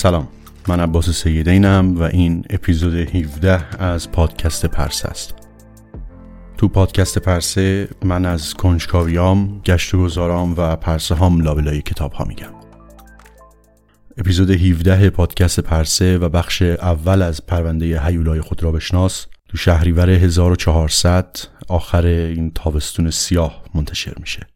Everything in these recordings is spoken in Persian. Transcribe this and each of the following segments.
سلام. من عباس سیدینم و این اپیزود 17 از پادکست پرسه است. تو پادکست پرسه من از کنجکاویام، گشت و گذارام و پرسه هام لابلای کتاب ها میگم. اپیزود 17 پادکست پرسه و بخش اول از پرونده هیولای خود را بشناس تو شهریور 1400 آخر این تابستون سیاه منتشر میشه.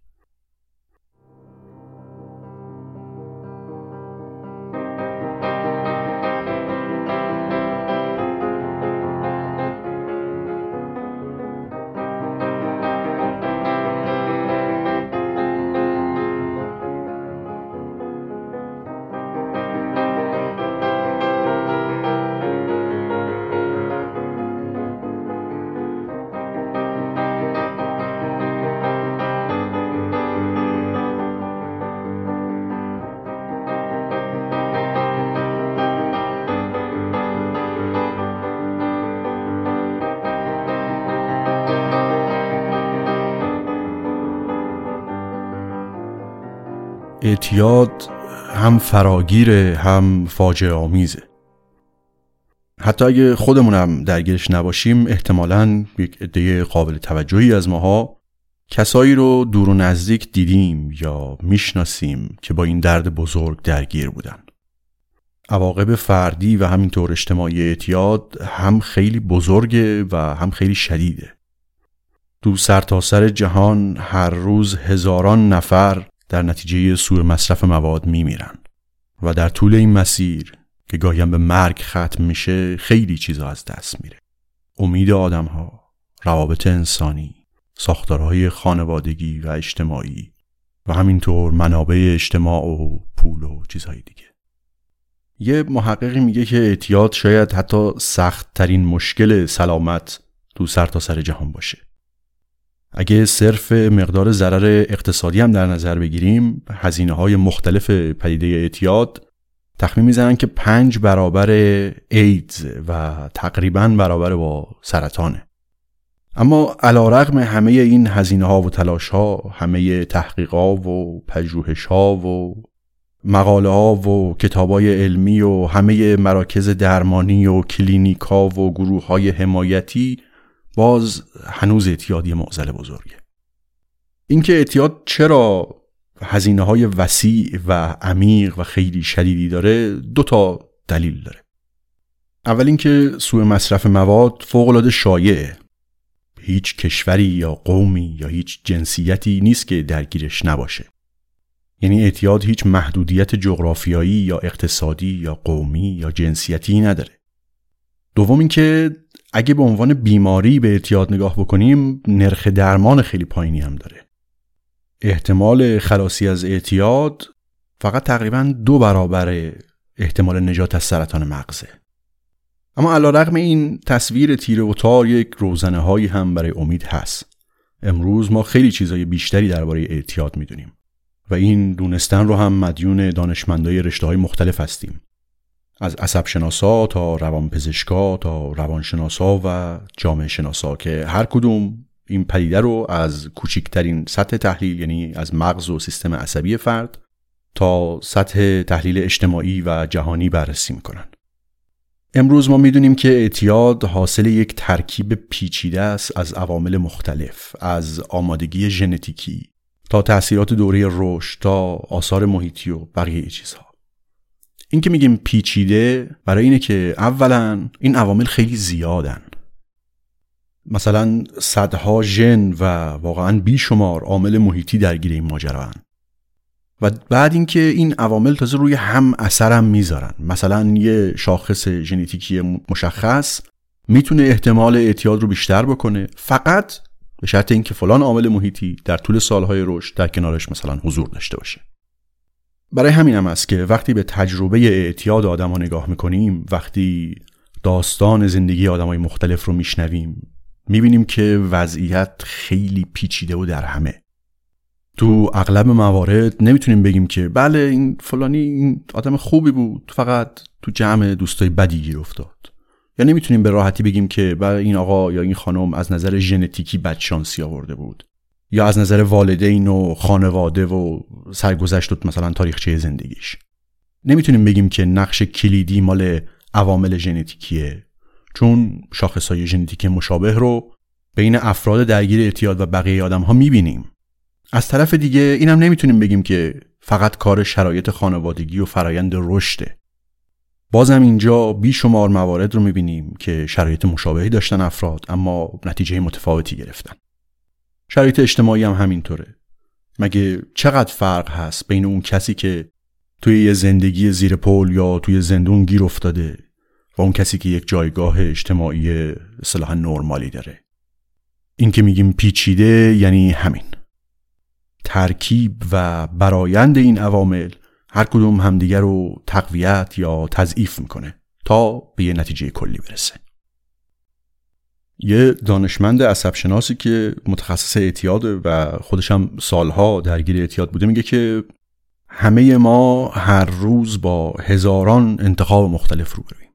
اعتیاد هم فراگیره هم فاجعه آمیزه. حتی اگه خودمونم درگیرش نباشیم احتمالا یک عده قابل توجهی از ماها کسایی رو دور و نزدیک دیدیم یا می‌شناسیم که با این درد بزرگ درگیر بودن. عواقب فردی و همینطور اجتماعی اعتیاد هم خیلی بزرگه و هم خیلی شدیده. دو سرتاسر سر جهان هر روز هزاران نفر در نتیجه سوء مصرف مواد میمیرن و در طول این مسیر که گاهی به مرگ ختم میشه خیلی چیزا از دست میره. امید آدم ها روابط انسانی ساختارهای خانوادگی و اجتماعی و همینطور منابع اجتماع و پول و چیزهای دیگه. یه محققی میگه که اعتیاد شاید حتی سخت ترین مشکل سلامت تو سرتاسر سر جهان باشه. اگه صرف مقدار ضرر اقتصادی هم در نظر بگیریم هزینه های مختلف پدیده اعتیاد تخمین می‌زنن که پنج برابر ایدز و تقریبا برابر با سرطانه. اما علا رقم همه این هزینه ها و تلاش ها همه تحقیقات و پژوهش ها و مقاله ها و کتاب های علمی و همه مراکز درمانی و کلینیک و گروه های حمایتی باز هنوز اعتیادی معضل بزرگه. اینکه اعتیاد چرا هزینه های وسیع و عمیق و خیلی شدیدی داره دو تا دلیل داره. اول اینکه سوء مصرف مواد فوق العاده شایعه هیچ کشوری یا قومی یا هیچ جنسیتی نیست که درگیرش نباشه. یعنی اعتیاد هیچ محدودیت جغرافیایی یا اقتصادی یا قومی یا جنسیتی نداره. دوم اینکه اگه به عنوان بیماری به اعتیاد نگاه بکنیم نرخ درمان خیلی پایینی هم داره. احتمال خلاصی از اعتیاد فقط تقریبا دو برابر احتمال نجات از سرطان مغزه. اما علا رقم این تصویر تیره و تار یک روزنه هایی هم برای امید هست. امروز ما خیلی چیزای بیشتری درباره اعتیاد می‌دونیم و این دونستن رو هم مدیون دانشمندای رشته های مختلف هستیم. از عصب شناسا تا روانپزشکا تا روانشناسا و جامعه شناسا که هر کدوم این پدیده رو از کوچکترین سطح تحلیل یعنی از مغز و سیستم عصبی فرد تا سطح تحلیل اجتماعی و جهانی بررسی می‌کنن. امروز ما می‌دونیم که اعتیاد حاصل یک ترکیب پیچیده است از عوامل مختلف از آمادگی ژنتیکی تا تاثیرات دوره رشد تا آثار محیطی و بقیه چیزها. این که میگیم پیچیده برای اینه که اولا این عوامل خیلی زیادن. مثلا صدها ژن و واقعا بیشمار عامل محیطی درگیر این ماجرا و بعد اینکه این عوامل تازه روی هم اثرم می‌ذارن. مثلا یه شاخص ژنتیکی مشخص می‌تونه احتمال اعتیاد رو بیشتر بکنه. فقط به شرط اینکه فلان عامل محیطی در طول سالهای رشد در کنارش مثلا حضور داشته باشه. برای همین هم است که وقتی به تجربه اعتیاد آدم ها نگاه می‌کنیم وقتی داستان زندگی آدم های مختلف رو میشنویم می‌بینیم که وضعیت خیلی پیچیده و در همه. تو اغلب موارد نمی‌تونیم بگیم که بله این فلانی این آدم خوبی بود فقط تو جمع دوستای بدی گیر افتاد. یا نمی‌تونیم به راحتی بگیم که بله این آقا یا این خانم از نظر ژنتیکی بدشانسی آورده بود. یا از نظر والدین و خانواده و سرگذشت مثلا تاریخچه زندگیش. نمی‌تونیم بگیم که نقش کلیدی مال عوامل ژنتیکیه چون شاخصهای ژنتیک مشابه رو بین افراد درگیر اعتیاد و بقیه آدم ها می‌بینیم. از طرف دیگه اینم نمی‌تونیم بگیم که فقط کار شرایط خانوادگی و فرایند رشده. بازم اینجا بیشمار موارد رو می‌بینیم که شرایط مشابهی داشتن افراد اما نتیجه متفاوتی گرفتن. شرایط اجتماعی هم همینطوره. مگه چقدر فرق هست بین اون کسی که توی یه زندگی زیر پل یا توی زندون گیر افتاده و اون کسی که یک جایگاه اجتماعی اصطلاحا نرمالی داره؟ این که میگیم پیچیده یعنی همین. ترکیب و برایند این عوامل هر کدوم همدیگر رو تقویت یا تضعیف می‌کنه تا به یه نتیجه کلی برسه. یه دانشمند عصب شناسی که متخصص اعتیاد و خودش هم سالها درگیر اعتیاد بوده میگه که همه ما هر روز با هزاران انتخاب مختلف روبرویم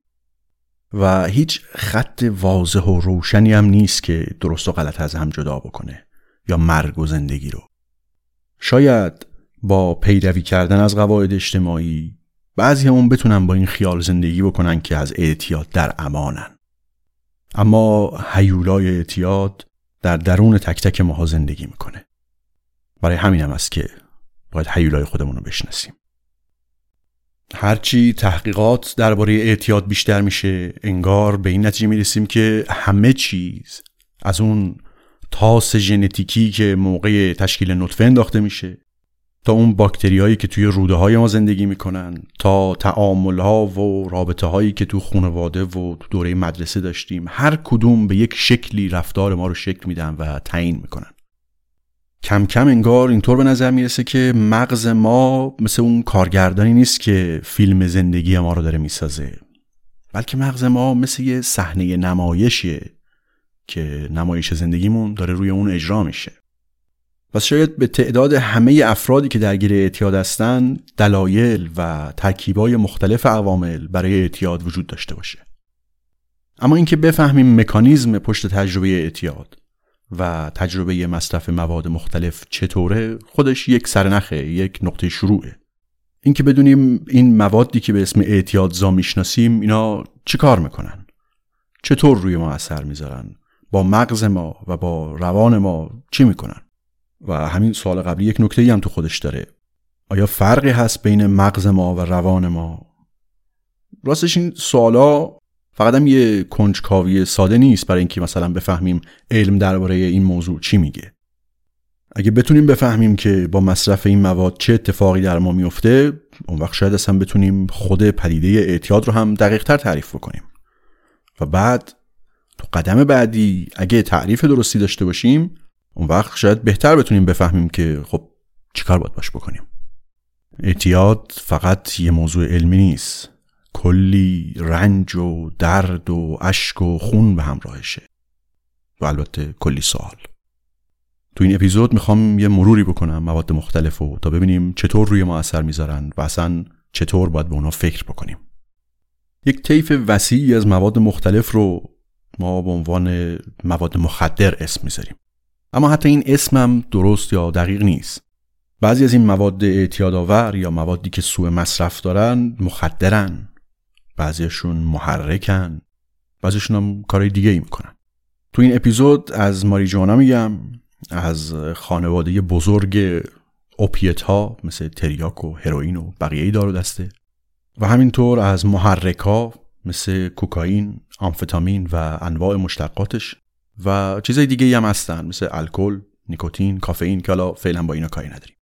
و هیچ خط واضح و روشنی هم نیست که درست و غلط از هم جدا بکنه یا مرگ و زندگی رو. شاید با پیروی کردن از قواعد اجتماعی بعضی همون بتونن با این خیال زندگی بکنن که از اعتیاد در امانن. اما هیولای اعتیاد در درون تک تک ماها زندگی می‌کنه. برای همین هم است که باید هیولای خودمون رو بشناسیم. هرچی تحقیقات درباره اعتیاد بیشتر میشه انگار به این نتیجه می‌رسیم که همه چیز از اون تاس ژنتیکی که موقع تشکیل نطفه انداخته میشه تا اون باکتریایی که توی روده های ما زندگی می‌کنن تا تعامل ها و رابطه هایی که تو خانواده و تو دوره مدرسه داشتیم هر کدوم به یک شکلی رفتار ما رو شکل میدن و تعیین می‌کنن. کم کم انگار اینطور به نظر می‌رسه که مغز ما مثل اون کارگردانی نیست که فیلم زندگی ما رو داره می‌سازه. بلکه مغز ما مثل یه صحنه نمایشیه که نمایش زندگیمون داره روی اون اجرا میشه. پس شاید به تعداد همه افرادی که درگیر اعتیاد هستن دلایل و ترکیبای مختلف عوامل برای اعتیاد وجود داشته باشه. اما اینکه بفهمیم مکانیزم پشت تجربه اعتیاد و تجربه مصرف مواد مختلف چطوره خودش یک سرنخه یک نقطه شروعه. اینکه بدونیم این موادی که به اسم اعتیادزا می‌شناسیم اینا چه کار می‌کنن؟ چطور روی ما اثر می‌ذارن؟ با مغز ما و با روان ما چی می‌کنن؟ و همین سوال قبلی یک نکته هم تو خودش داره. آیا فرقی هست بین مغز ما و روان ما؟ راستش این سوالا فقط هم یه کنجکاوی ساده نیست برای اینکه مثلا بفهمیم علم درباره این موضوع چی میگه. اگه بتونیم بفهمیم که با مصرف این مواد چه اتفاقی در ما میفته اون وقت شاید اصلا بتونیم خود پدیده اعتیاد رو هم دقیق تر تعریف بکنیم. و بعد تو قدم بعدی اگه تعریف درستی داشته باشیم اون وقت شاید بهتر بتونیم بفهمیم که خب چیکار باید باش بکنیم. اعتیاد فقط یه موضوع علمی نیست. کلی رنج و درد و اشک و خون به همراهشه. و البته کلی سوال. تو این اپیزود می‌خوام یه مروری بکنم مواد مختلف رو تا ببینیم چطور روی ما اثر می‌ذارن و اصلا چطور باید به اونا فکر بکنیم. یک طیف وسیعی از مواد مختلف رو ما به عنوان مواد مخدر اسم می‌ذاریم. اما حتی این اسمم درست یا دقیق نیست. بعضی از این مواد اعتیادآور یا موادی که سوء مصرف دارن مخدرن. بعضیشون محرکن. بعضیشون هم کارهای دیگه ای می‌کنن. تو این اپیزود از ماری جوانا میگم از خانواده بزرگ اوپیت ها مثل تریاک و هروئین و بقیه دارو دسته و همینطور از محرک ها مثل کوکائین، آمفتامین و انواع مشتقاتش و چیزای دیگه هم هستن مثل الکل، نیکوتین، کافئین که حالا فعلا با اینا کاری نداریم.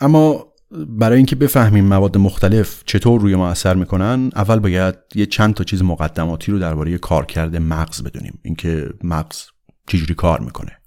اما برای اینکه بفهمیم مواد مختلف چطور روی ما اثر می‌کنن اول باید یه چند تا چیز مقدماتی رو درباره کارکرد مغز بدونیم اینکه مغز چجوری کار می‌کنه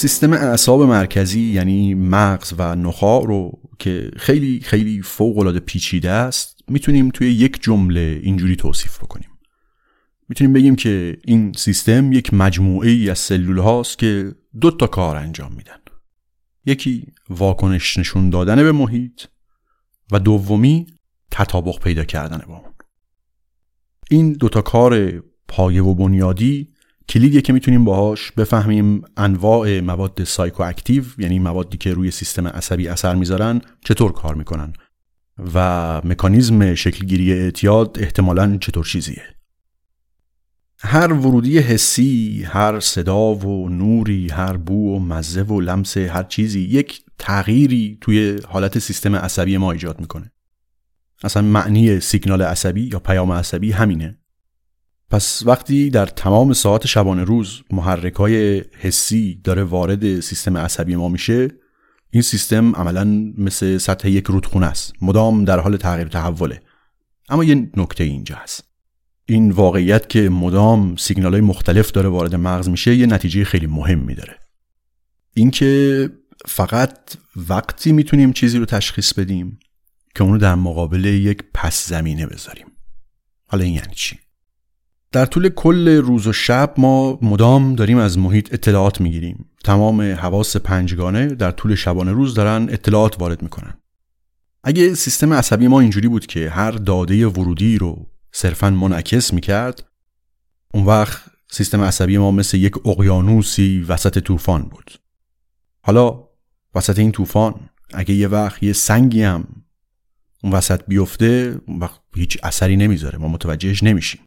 سیستم اعصاب مرکزی یعنی مغز و نخاع رو که خیلی خیلی فوق العاده پیچیده است می‌تونیم توی یک جمله اینجوری توصیف بکنیم. می‌تونیم بگیم که این سیستم یک مجموعه ای از سلول هاست که دو تا کار انجام میدن. یکی واکنش نشون دادن به محیط و دومی تطابق پیدا کردن با اون. این دوتا کار پایه و بنیادی کلیدیه که می‌تونیم باهاش بفهمیم انواع مواد سایکو اکتیو یعنی موادی که روی سیستم عصبی اثر می‌ذارن چطور کار می‌کنن و مکانیزم شکلگیری اعتیاد احتمالا چطور چیزیه هر ورودی حسی، هر صدا و نوری، هر بو و مزه و لمس هر چیزی یک تغییری توی حالت سیستم عصبی ما ایجاد می‌کنه. اصلا معنی سیگنال عصبی یا پیام عصبی همینه. پس وقتی در تمام ساعت شبانه روز محرک های حسی داره وارد سیستم عصبی ما میشه این سیستم عملا مثل سطح یک رودخونه است. مدام در حال تغییر تحوله. اما یه نکته اینجا هست. این واقعیت که مدام سیگنال های مختلف داره وارد مغز میشه یه نتیجه خیلی مهمی داره اینکه فقط وقتی می‌تونیم چیزی رو تشخیص بدیم که اونو در مقابل یک پس زمینه بذاریم. حالا این یعنی چی؟ در طول کل روز و شب ما مدام داریم از محیط اطلاعات می‌گیریم. تمام حواس پنجگانه در طول شبانه روز دارن اطلاعات وارد می‌کنن. اگه سیستم عصبی ما اینجوری بود که هر داده ورودی رو صرفا منعکس می‌کرد اون وقت سیستم عصبی ما مثل یک اقیانوسی وسط طوفان بود. حالا وسط این طوفان اگه یه وقت یه سنگی هم اون وسط بیفته اون وقت هیچ اثری نمی‌ذاره. ما متوجهش نمیشیم.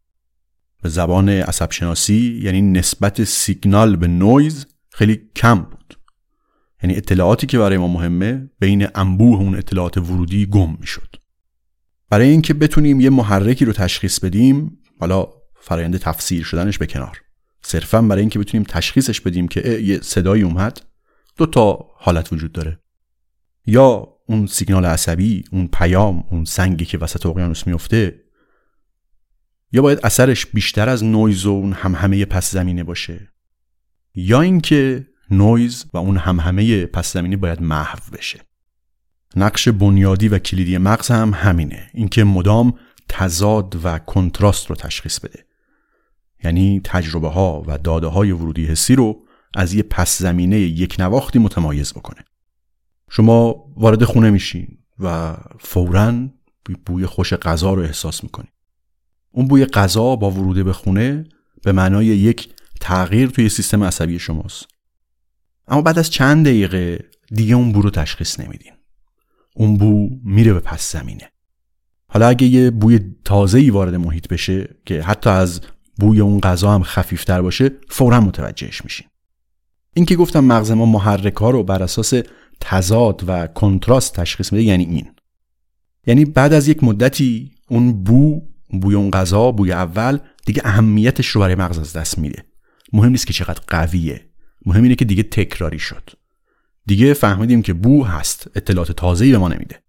به زبان عصب شناسی یعنی نسبت سیگنال به نویز خیلی کم بود. یعنی اطلاعاتی که برای ما مهمه بین انبوه اون اطلاعات ورودی گم می‌شد. برای اینکه بتونیم یه محرکی رو تشخیص بدیم حالا فرایند تفسیر شدنش به کنار. صرفا برای اینکه بتونیم تشخیصش بدیم که یه صدایی اومد دو تا حالت وجود داره. یا اون سیگنال عصبی اون پیام اون سنگی که وسط اقیانوس میفته یا باید اثرش بیشتر از نویز و اون همهمه پس زمینه باشه؟ یا اینکه نویز و اون همهمه پس زمینه باید محو بشه. نقش بنیادی و کلیدی مغز هم همینه. اینکه مدام تضاد و کنتراست رو تشخیص بده. یعنی تجربه ها و داده های ورودی حسی رو از یه پس زمینه یک نواختی متمایز بکنه. شما وارد خونه میشین و فورا بوی خوش غذا رو احساس می‌کنید اون بوی غذا با ورود به خونه به معنای یک تغییر توی سیستم عصبی شماست. اما بعد از چند دقیقه دیگه اون بو رو تشخیص نمیدین اون بو میره به پس زمینه. حالا اگه یه بوی تازه‌ای وارد محیط بشه که حتی از بوی اون غذا هم خفیفتر باشه فورا متوجهش میشین این که گفتم مغز ما محرک رو بر اساس تضاد و کنتراست تشخیص میده یعنی این. یعنی بعد از یک مدتی اون بو بوی اون غذا بوی اول دیگه اهمیتش رو برای مغز از دست میده. مهم نیست که چقدر قویه. مهم اینه که دیگه تکراری شد. دیگه فهمیدیم که بو هست. اطلاعات تازه‌ای به ما نمیده.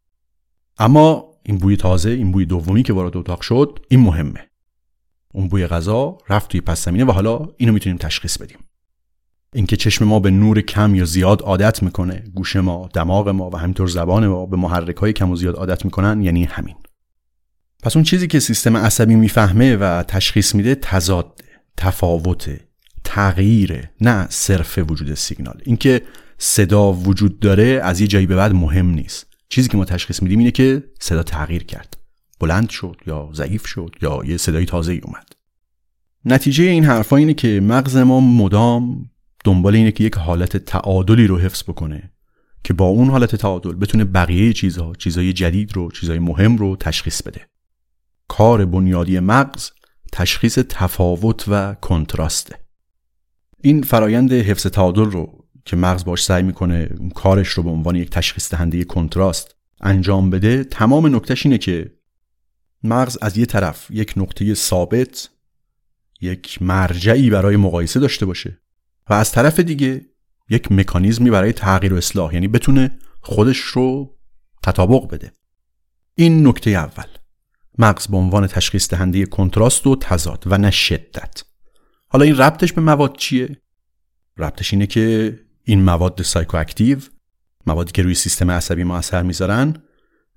اما این بوی تازه این بوی دومی که وارد اتاق شد این مهمه. اون بوی غذا رفت توی پس زمینه و حالا اینو می‌تونیم تشخیص بدیم. اینکه چشم ما به نور کم یا زیاد عادت می‌کنه گوش ما دماغ ما و همینطور زبان ما به محرک های کم و زیاد عادت می‌کنن یعنی همین. پس اون چیزی که سیستم عصبی می‌فهمه و تشخیص میده تضاد تفاوت تغییر نه صرف وجود سیگنال. اینکه صدا وجود داره از یه جایی به بعد مهم نیست. چیزی که ما تشخیص میدیم اینه که صدا تغییر کرد. بلند شد یا ضعیف شد یا یه صدای تازه ای اومد. نتیجه این حرفا اینه که مغز ما مدام دنبال اینه که یک حالت تعادلی رو حفظ بکنه که با اون حالت تعادل بتونه بقیه چیزها چیزهای جدید رو چیزهای مهم رو تشخیص بده. کار بنیادی مغز تشخیص تفاوت و کنتراسته. این فرایند حفظ تعادل رو که مغز باش سعی می‌کنه کارش رو به عنوان یک تشخیص دهنده کنتراست انجام بده تمام نکتهش اینه که مغز از یه طرف یک نقطه ثابت یک مرجعی برای مقایسه داشته باشه و از طرف دیگه یک مکانیزمی برای تغییر و اصلاح یعنی بتونه خودش رو تطابق بده. این نکته اول. مغز به عنوان تشخیص دهنده کنتراست و تضاد و نه شدت. حالا این ربطش به مواد چیه؟ ربطش اینه که این مواد psychoactive موادی که روی سیستم عصبی ما اثر می‌ذارن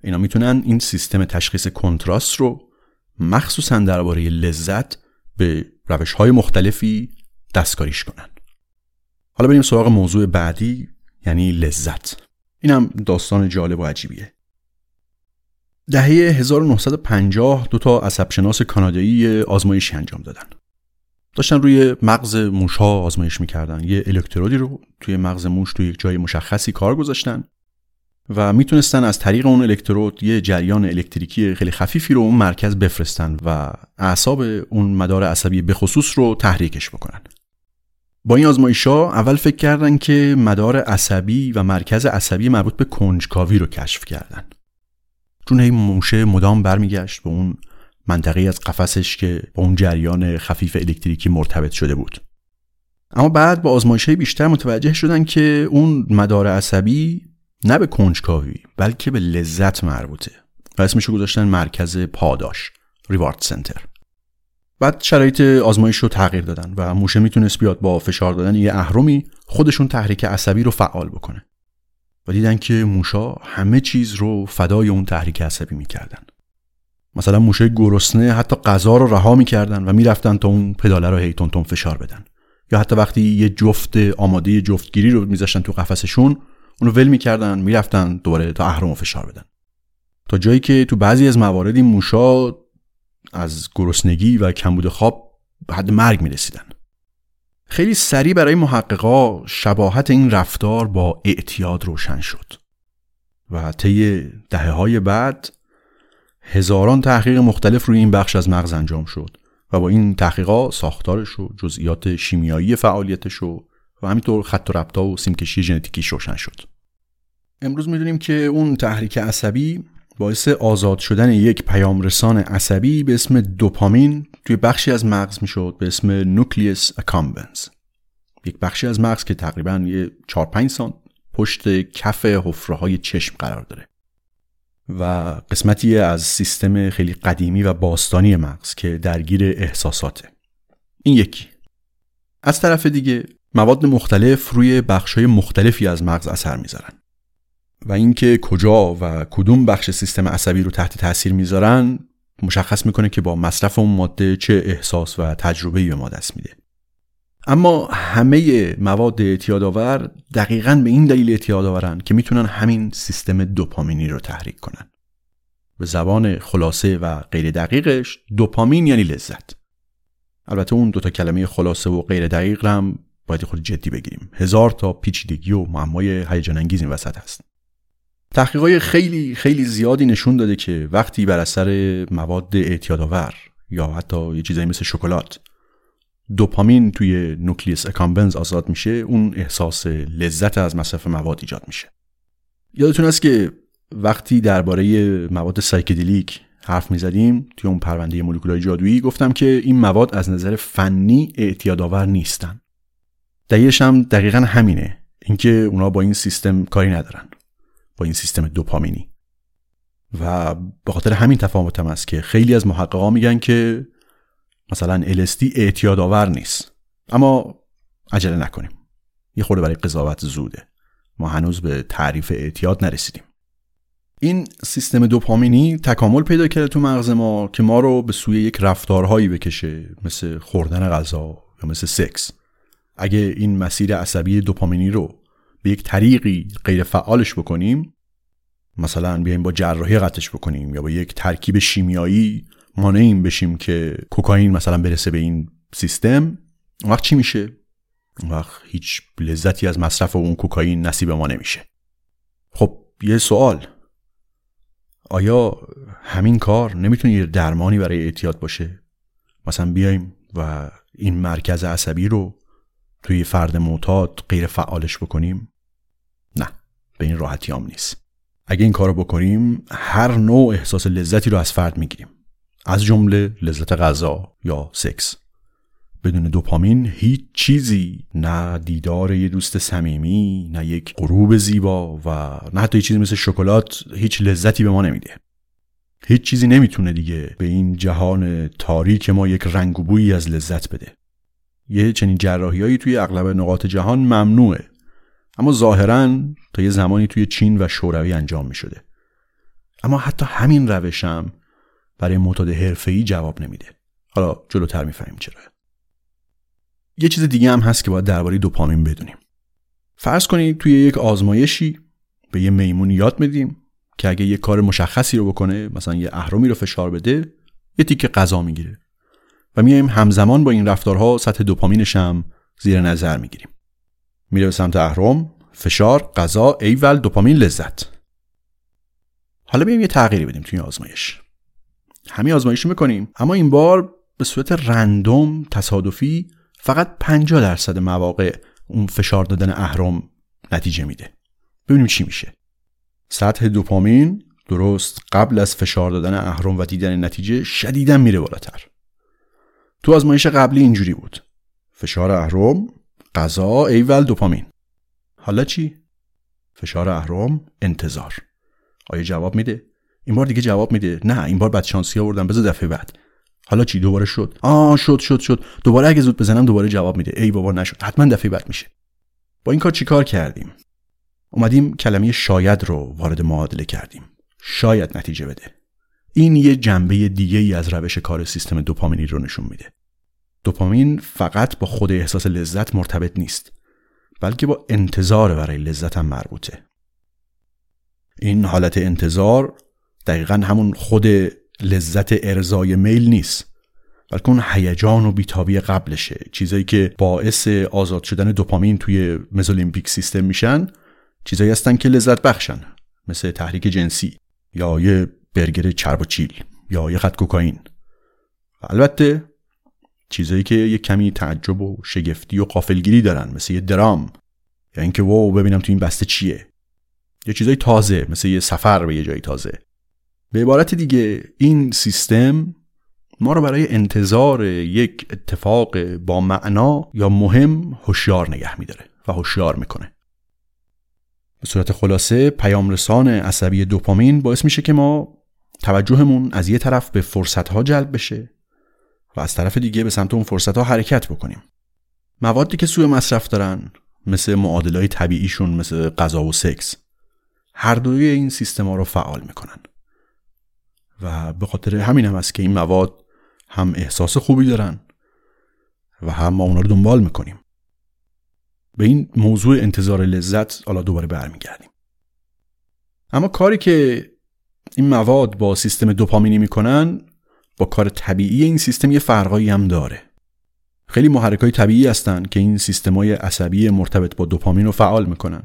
اینا می‌تونن این سیستم تشخیص کنتراست رو مخصوصا درباره لذت به روش های مختلفی دستکاریش کنن. حالا بریم سراغ موضوع بعدی یعنی لذت. اینم داستان جالب و عجیبیه. دهه 1950 دو تا عصبشناس کانادایی آزمایشی انجام دادن. داشتن روی مغز موشها آزمایش می‌کردن. یه الکترودی رو توی مغز موش توی یک جای مشخصی کار گذاشتن و می‌تونستن از طریق اون الکترود یه جریان الکتریکی خیلی خفیفی رو اون مرکز بفرستن و اعصاب اون مدار عصبی به خصوص رو تحریکش بکنن. با این آزمایش ها اول فکر کردن که مدار عصبی و مرکز عصبی مربوط به کنجکاوی رو کشف کردن. چون این موشه مدام برمیگشت به اون منطقه از قفسش که با اون جریان خفیف الکتریکی مرتبط شده بود. اما بعد با آزمایش بیشتر متوجه شدن که اون مدار عصبی نه به کنجکاوی بلکه به لذت مربوطه و اسمشو گذاشتن مرکز پاداش ریوارد سنتر. بعد شرایط آزمایش رو تغییر دادن و موشه می‌تونست بیاد با فشار دادن یه اهرمی خودشون تحریک عصبی رو فعال بکنه. و دیدن که موشا همه چیز رو فدای اون تحریک عصبی می‌کردن. مثلا موشه گرسنه حتی غذا رو رها می‌کردن و می‌رفتن تا اون پداله رو هی تون فشار بدن. یا حتی وقتی یه جفت آماده جفتگیری رو میذاشتن تو قفسشون اونو ول می‌کردن می‌رفتن دوباره تا اهرم فشار بدن. تا جایی که تو بعضی از موارد این موشا از گرسنگی و کمبود خواب حد مرگ می‌رسیدن. خیلی سریع برای محققا شباهت این رفتار با اعتیاد روشن شد و طی دهه های بعد هزاران تحقیق مختلف روی این بخش از مغز انجام شد و با این تحقیقات ساختارش و جزئیات شیمیایی فعالیتش و همینطور خط و ربطا و سیمکشی ژنتیکی روشن شد. امروز می‌دونیم که اون تحریک عصبی باعث آزاد شدن یک پیام رسان عصبی به اسم دوپامین توی بخشی از مغز می‌شد به اسم نوکلیس اکامبنز. یک بخشی از مغز که تقریبا یه 4 5 پشت کف حفره های چشم قرار داره. و قسمتی از سیستم خیلی قدیمی و باستانی مغز که درگیر احساساته. این یکی. از طرف دیگه مواد مختلف روی بخشهای مختلفی از مغز اثر می‌ذارن. و اینکه کجا و کدوم بخش سیستم عصبی رو تحت تاثیر می‌ذارن مشخص می‌کنه که با مصرف اون ماده چه احساس و تجربه‌ای به ما دست میده. اما همه مواد اعتیادآور دقیقا به این دلیل اعتیاد آورن که می‌تونن همین سیستم دوپامینی رو تحریک کنن. به زبان خلاصه و غیر دقیقش دوپامین یعنی لذت. البته اون دوتا کلمه خلاصه و غیر دقیق هم باید خب جدی بگیریم. هزار تا پیچیدگی و معمای هیجان انگیز این وسط هست. تحقیقات خیلی خیلی زیادی نشون داده که وقتی بر اثر مواد اعتیادآور یا حتی یه چیزایی مثل شکلات دوپامین توی nucleus accumbens آزاد میشه اون احساس لذت از مصرف مواد ایجاد میشه. یادتون است که وقتی درباره مواد psychedelic حرف می‌زدیم توی اون پرونده مولکولای جادویی گفتم که این مواد از نظر فنی اعتیادآور نیستن. دلیلش هم دقیقا همینه اینکه اونا با این سیستم کاری ندارن. با این سیستم دوپامینی. و به خاطر همین تفاوت هم است که خیلی از محققا میگن که مثلا LSD اعتیاد آور نیست. اما عجله نکنیم. یه خورده برای قضاوت زوده. ما هنوز به تعریف اعتیاد نرسیدیم. این سیستم دوپامینی تکامل پیدا کرده تو مغز ما که ما رو به سوی یک رفتارهایی بکشه مثل خوردن غذا یا مثل سکس. اگه این مسیر عصبی دوپامینی رو به یک طریقی غیر فعالش بکنیم مثلا بیایم با جراحی قطعش بکنیم یا با یک ترکیب شیمیایی مانع این بشیم که کوکائین مثلا برسه به این سیستم اون وقت چی میشه؟ اون وقت هیچ لذتی از مصرف اون کوکائین نصیب ما نمیشه. خب یه سوال. آیا همین کار نمی‌تونه یه درمانی برای اعتیاد باشه؟ مثلا بیایم و این مرکز عصبی رو توی فرد معتاد غیر فعالش بکنیم. نه به این راحتی هم نیست. اگه این کارو بکنیم هر نوع احساس لذتی رو از فرد می‌گیریم. از جمله لذت غذا یا سکس. بدون دوپامین هیچ چیزی نه دیدار یه دوست صمیمی نه یک غروب زیبا و نه حتی چیزی مثل شکلات هیچ لذتی به ما نمیده. هیچ چیزی نمی‌تونه دیگه به این جهان تاریک ما یک رنگ و بویی از لذت بده. یه چنین جراحیایی توی اغلب نقاط جهان ممنوعه. اما ظاهرا تا یه زمانی توی چین و شوروی انجام می شده اما حتی همین روشم برای معتاد حرفه‌ای جواب نمیده. حالا جلوتر می‌فهمیم چرا. یه چیز دیگه هم هست که باید درباره دوپامین بدونیم. فرض کنید توی یک آزمایشی به یه میمون یاد میدیم که اگه یه کار مشخصی رو بکنه مثلا یه اهرمی رو فشار بده یه تیکه غذا می‌گیره. و میایم همزمان با این رفتارها سطح دوپامینش هم زیر نظر می‌گیریم. میره به سمت اهرم فشار غذا ایول دوپامین لذت. حالا بیایم یه تغییری بدیم توی آزمایش. همین آزمایش رو می‌کنیم اما این بار به صورت رندوم تصادفی فقط 50 درصد مواقع اون فشار دادن اهرم نتیجه میده. ببینیم چی میشه. سطح دوپامین درست قبل از فشار دادن اهرم و دیدن نتیجه شدیدا میره بالاتر. تو آزمایش قبلی اینجوری بود. فشار اهرم غذا ایول دوپامین. حالا چی؟ فشار اهرم انتظار. آیا جواب میده؟ این بار دیگه جواب میده. نه این بار بعد شانسی آوردم. بذار دفعه بعد. حالا چی؟ دوباره شد. آ شد شد شد. دوباره اگه زود بزنم دوباره جواب میده. ای بابا نشد. حتما دفعه بعد میشه. با این کار چیکار کردیم؟ اومدیم کلمه شاید رو وارد معادله کردیم. شاید نتیجه بده. این یه جنبه دیگه ای از روش کار سیستم دوپامینی رو نشون میده. دوپامین فقط با خود احساس لذت مرتبط نیست بلکه با انتظار برای لذت هم مربوطه. این حالت انتظار دقیقا همون خود لذت ارزای میل نیست بلکه اون هیجان و بیتابی قبلشه. چیزایی که باعث آزاد شدن دوپامین توی مزولیمپیک سیستم میشن چیزایی هستن که لذت بخشن مثل تحریک جنسی یا یه برگر چرب و چیل یا یه خط کوکائین. البته چیزایی که یه کمی تعجب و شگفتی و قافلگیری دارن مثل یه درام. یا اینکه واو ببینم تو این بسته چیه. یا چیزای تازه مثل یه سفر به یه جای تازه. به عبارت دیگه این سیستم ما رو برای انتظار یک اتفاق با معنا یا مهم هوشیار نگه میداره و هوشیار می‌کنه. به صورت خلاصه پیامرسان عصبی دوپامین باعث میشه که ما توجهمون از یه طرف به فرصتها جلب بشه و از طرف دیگه به سمت اون فرصتها حرکت بکنیم. موادی که سوء مصرف دارن مثل معادلای طبیعیشون مثل غذا و سکس هر دوی این سیستما رو فعال می‌کنن. و به خاطر همین هم است که این مواد هم احساس خوبی دارن و هم ما اونا رو دنبال می‌کنیم. به این موضوع انتظار لذت حالا دوباره برمیگردیم. اما کاری که این مواد با سیستم دوپامینی می‌کنن با کار طبیعی این سیستم یه فرقایی هم داره. خیلی محرک های طبیعی هستن که این سیستم های عصبی مرتبط با دوپامین رو فعال می‌کنن.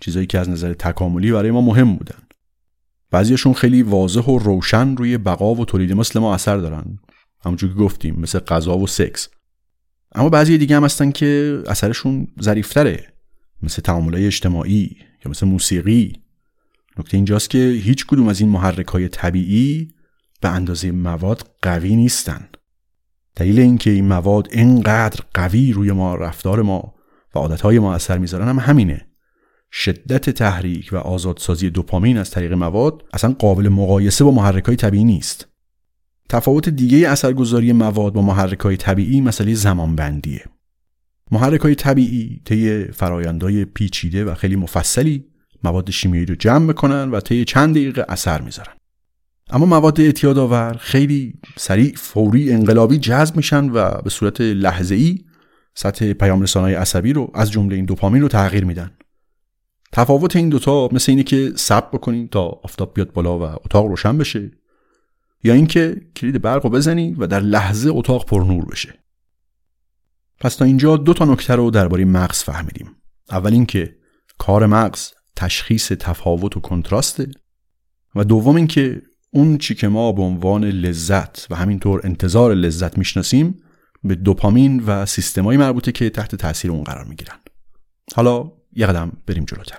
چیزایی که از نظر تکاملی برای ما مهم بودن. بعضیشون خیلی واضح و روشن روی بقا و تولید مثل ما اثر دارن. همونجور که گفتیم مثل غذا و سکس. اما بعضی دیگه هم هستن که اثرشون ظریفتره. مثل تعاملای اجتماعی یا مثل موسیقی. نکته اینجاست که هیچ کدوم از این محرک های طبیعی به اندازه مواد قوی نیستن. دلیل اینکه این مواد اینقدر قوی روی ما رفتار ما و عادتهای ما اثر می‌ذارن هم همینه. شدت تحریک و آزادسازی دوپامین از طریق مواد اصلا قابل مقایسه با محرک های طبیعی نیست. تفاوت دیگه اثرگذاری مواد با محرک های طبیعی مسئله زمانبندیه. محرک های طبیعی طی فرایندهای پیچیده و خیلی مفصلی مواد شیمیایی رو جمع می‌کنن و طی چند دقیقه اثر می‌ذارن. اما مواد اعتیادآور خیلی سریع فوری انقلابی جذب میشن و به صورت لحظه ای سطح پیام های عصبی رو از جمله این دوپامین رو تغییر میدن. تفاوت این دوتا مثل اینه که صبر بکنی تا آفتاب بیاد بالا و اتاق روشن بشه یا اینکه کلید برق رو بزنی و در لحظه اتاق پر نور بشه. پس تا اینجا دو تا نکته رو درباره مغز فهمیدیم. اول اینکه کار مغز تشخیص تفاوت و کنتراسته و دوم اینکه اون چی که ما به عنوان لذت و همینطور انتظار لذت می‌شناسیم به دوپامین و سیستمایی مربوطه که تحت تاثیر اون قرار می‌گیرن. حالا یه قدم بریم جلوتر.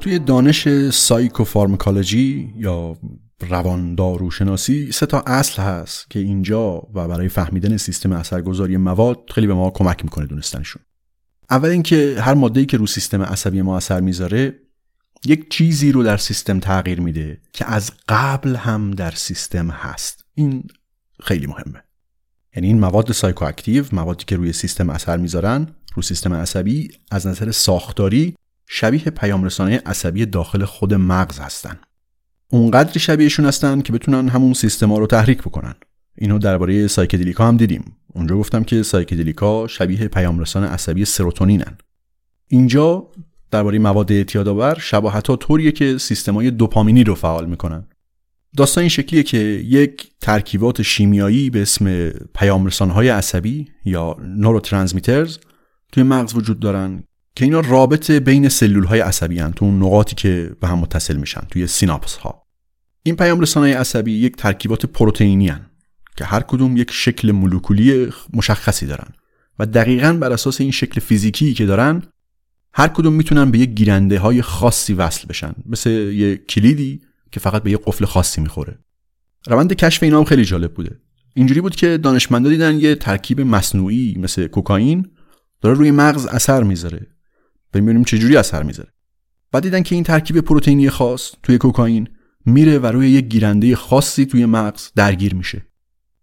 توی دانش psychopharmacology یا روانداروشناسی سه تا اصل هست که اینجا و برای فهمیدن سیستم اثرگذاری مواد خیلی به ما کمک می‌کنه دونستنشون. اول اینکه هر ماده‌ای که رو سیستم عصبی ما اثر می‌ذاره یک چیزی رو در سیستم تغییر میده که از قبل هم در سیستم هست. این خیلی مهمه. یعنی این مواد psychoactive موادی که روی سیستم اثر می‌ذارن رو سیستم عصبی از نظر ساختاری شبیه پیام رسانه عصبی داخل خود مغز هستن. اونقدر شبیهشون هستن که بتونن همون سیستما رو تحریک بکنن. اینو درباره سایکدلیکا هم دیدیم. اونجا گفتم که سایکدلیکا شبیه پیام رسان عصبی سروتونینن. اینجا درباره مواد اعتیادآور شباهت ها طوریه که سیستمای دوپامینی رو فعال می‌کنن. داستان این شکلیه که یک ترکیبات شیمیایی به اسم پیام های عصبی یا نوروترانسمیترز توی مغز وجود دارن که اینا رابط بین سلول های عصبی هن تو نقاطی که به هم متصل میشن توی سیناپس ها این پیام رسانه عصبی یک ترکیبات پروتئینی هن که هر کدوم یک شکل مولکولی مشخصی دارن و دقیقا بر اساس این شکل فیزیکی که دارن هر کدوم می‌تونن به یک گیرنده های خاصی وصل بشن. مثل یه کلیدی که فقط به یه قفل خاصی می‌خوره. روند کشف اینا هم خیلی جالب بوده. اینجوری بود که دانشمندا دیدن یه ترکیب مصنوعی مثل کوکائین داره روی مغز اثر می‌ذاره. ببینیم چه جوری اثر می‌ذاره. بعد دیدن که این ترکیب پروتئینی خاص توی کوکائین میره و روی یک گیرنده خاصی توی مغز درگیر میشه.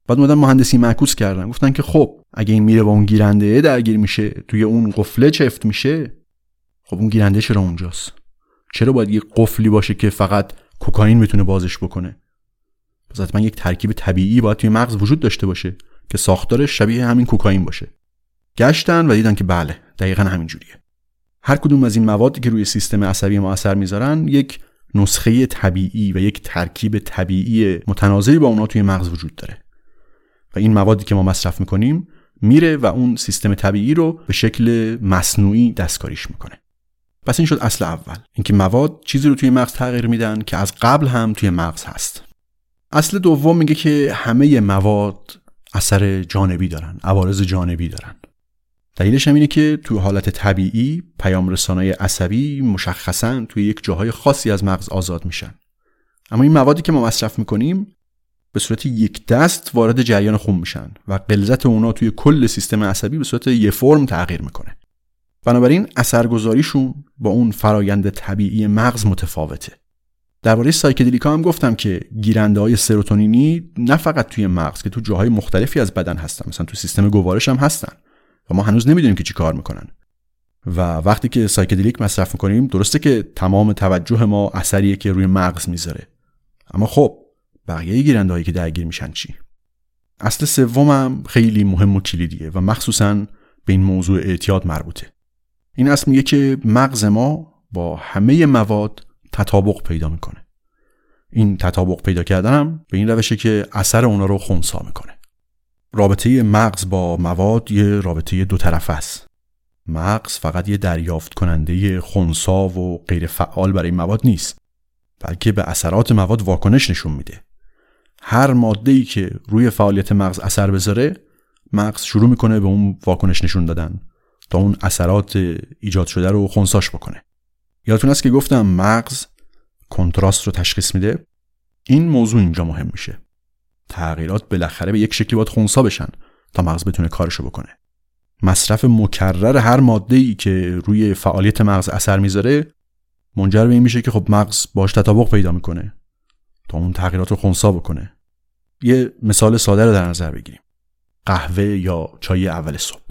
بعد اومدن مهندسی معکوس کردن. گفتن که خب اگه این میره با اون گیرنده درگیر میشه توی اون قفله چفت میشه خب اون گیرنده چرا اونجاست؟ چرا باید یه قفلی باشه که فقط کوکائین می‌تونه بازش بکنه؟ پس حتما یک ترکیب طبیعی باید توی مغز وجود داشته باشه که ساختارش شبیه همین کوکائین باشه. گشتن و دیدن که بله دقیقا همین جوریه هر کدوم از این موادی که روی سیستم عصبی ما اثر می‌ذارن یک نسخه طبیعی و یک ترکیب طبیعی متناسبی با اونا توی مغز وجود داره. و این موادی که ما مصرف می‌کنیم میره و اون سیستم طبیعی رو به شکل مصنوعی دستکاریش می‌کنه. پس این شد اصل اول. اینکه مواد چیزی رو توی مغز تغییر میدن که از قبل هم توی مغز هست. اصل دوم میگه که همه مواد اثر جانبی دارن عوارض جانبی دارن. دلیلش هم اینه که تو حالت طبیعی پیام رسانای عصبی مشخصا توی یک جاهای خاصی از مغز آزاد میشن. اما این موادی که ما مصرف می‌کنیم به صورت یک دست وارد جریان خون میشن و غلظت اونا توی کل سیستم عصبی به صورت یه فرم تغییر می‌کنه. بنابراین اثرگذاریشون با اون فرایند طبیعی مغز متفاوته. درباره psychedelic ا هم گفتم که گیرنده های سروتونینی نه فقط توی مغز که تو جاهای مختلفی از بدن هستن مثلا تو سیستم گوارش هم هستن. و ما هنوز نمی‌دونیم که چی کار می‌کنن. و وقتی که psychedelic مصرف می‌کنیم درسته که تمام توجه ما اثریه که روی مغز می‌ذاره. اما خب بقیه گیرنده هایی که درگیر میشن چی؟ اصل سومم خیلی مهم و کلیدیه و مخصوصا به این موضوع اعتیاد مربوطه. این اصل میگه که مغز ما با همه مواد تطابق پیدا می‌کنه. این تطابق پیدا کردنم به این روشه که اثر اونا رو خونسا می‌کنه. رابطه مغز با مواد یه رابطه دو طرفه است. مغز فقط یه دریافت کننده خونسا و غیر فعال برای مواد نیست بلکه به اثرات مواد واکنش نشون میده. هر ماده ای که روی فعالیت مغز اثر بذاره مغز شروع می‌کنه به اون واکنش نشون دادن تا اون اثرات ایجاد شده رو خونساش بکنه. یادتون است که گفتم مغز کنتراست رو تشخیص میده؟ این موضوع اینجا مهم میشه. تغییرات بالاخره به یک شکلی باید خونسا بشن تا مغز بتونه کارشو بکنه. مصرف مکرر هر ماده ای که روی فعالیت مغز اثر می‌ذاره منجر به این میشه که خب مغز باش تطابق پیدا می‌کنه تا اون تغییرات رو خونسا بکنه. یه مثال ساده رو در نظر بگیریم. قهوه یا چای اول صبح.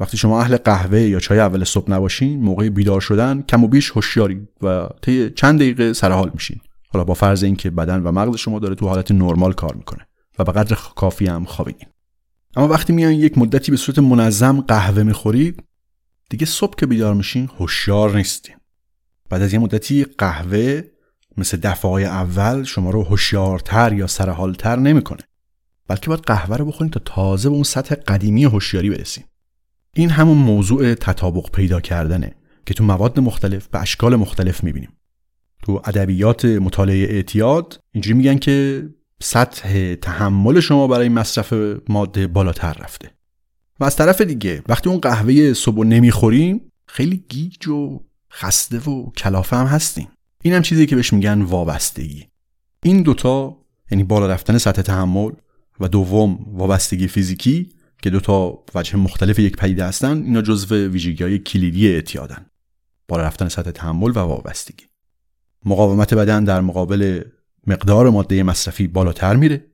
وقتی شما اهل قهوه یا چای اول صبح نباشین موقع بیدار شدن کم و بیش هوشیاری و طی چند دقیقه سرحال میشین. حالا با فرض اینکه بدن و مغز شما داره تو حالت نرمال کار می‌کنه و به قدر کافی هم خوابیدین. اما وقتی میان یک مدتی به صورت منظم قهوه می‌خورید دیگه صبح که بیدار میشین هوشیار نیستین بعد از یه مدتی قهوه مثل دفعه اول شما رو هوشیارتر یا سرحالتر نمی‌کنه بلکه باید قهوه رو بخورین تا تازه به اون سطح قدیمی هوشیاری برسین. این همون موضوع تطابق پیدا کردنه که تو مواد مختلف به اشکال مختلف می‌بینیم. تو ادبیات مطالعه اعتیاد اینجوری میگن که سطح تحمل شما برای مصرف ماده بالاتر رفته. و از طرف دیگه وقتی اون قهوه صبح نمی‌خوریم خیلی گیج و خسته و کلافه هم هستیم. این هم چیزی که بهش میگن وابستگی. این دوتا یعنی بالا رفتن سطح تحمل و دوم وابستگی فیزیکی که دوتا وجه مختلف یک پدیده هستن اینا جزو ویژگی های کلیدی اعتیادن. بالا رفتن سطح تحمل و وابستگی. مقاومت بدن در مقابل مقدار ماده مصرفی بالاتر میره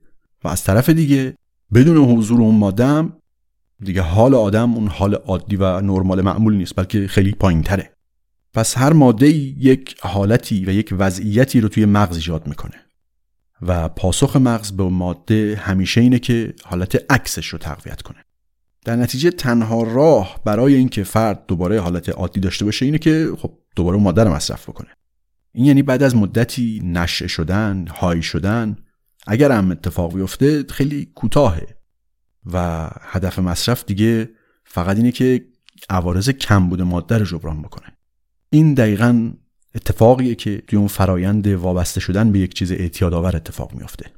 و از طرف دیگه بدون حضور اون ماده دیگه حال آدم اون حال عادی و نرمال معمول نیست بلکه خیلی پایین تره پس هر ماده یک حالتی و یک وضعیتی رو توی مغز ایجاد می‌کنه. و پاسخ مغز به ماده همیشه اینه که حالت عکسش رو تقویت کنه. در نتیجه تنها راه برای اینکه فرد دوباره حالت عادی داشته باشه اینه که خب دوباره ماده رو مصرف بکنه. این یعنی بعد از مدتی نشه شدن های شدن اگر هم اتفاق بیفته خیلی کوتاهه. و هدف مصرف دیگه فقط اینه که عوارض کمبود ماده رو جبران بکنه. این دقیقا اتفاقیه که توی اون فرایند وابسته شدن به یک چیز اعتیادآور اتفاق میافته.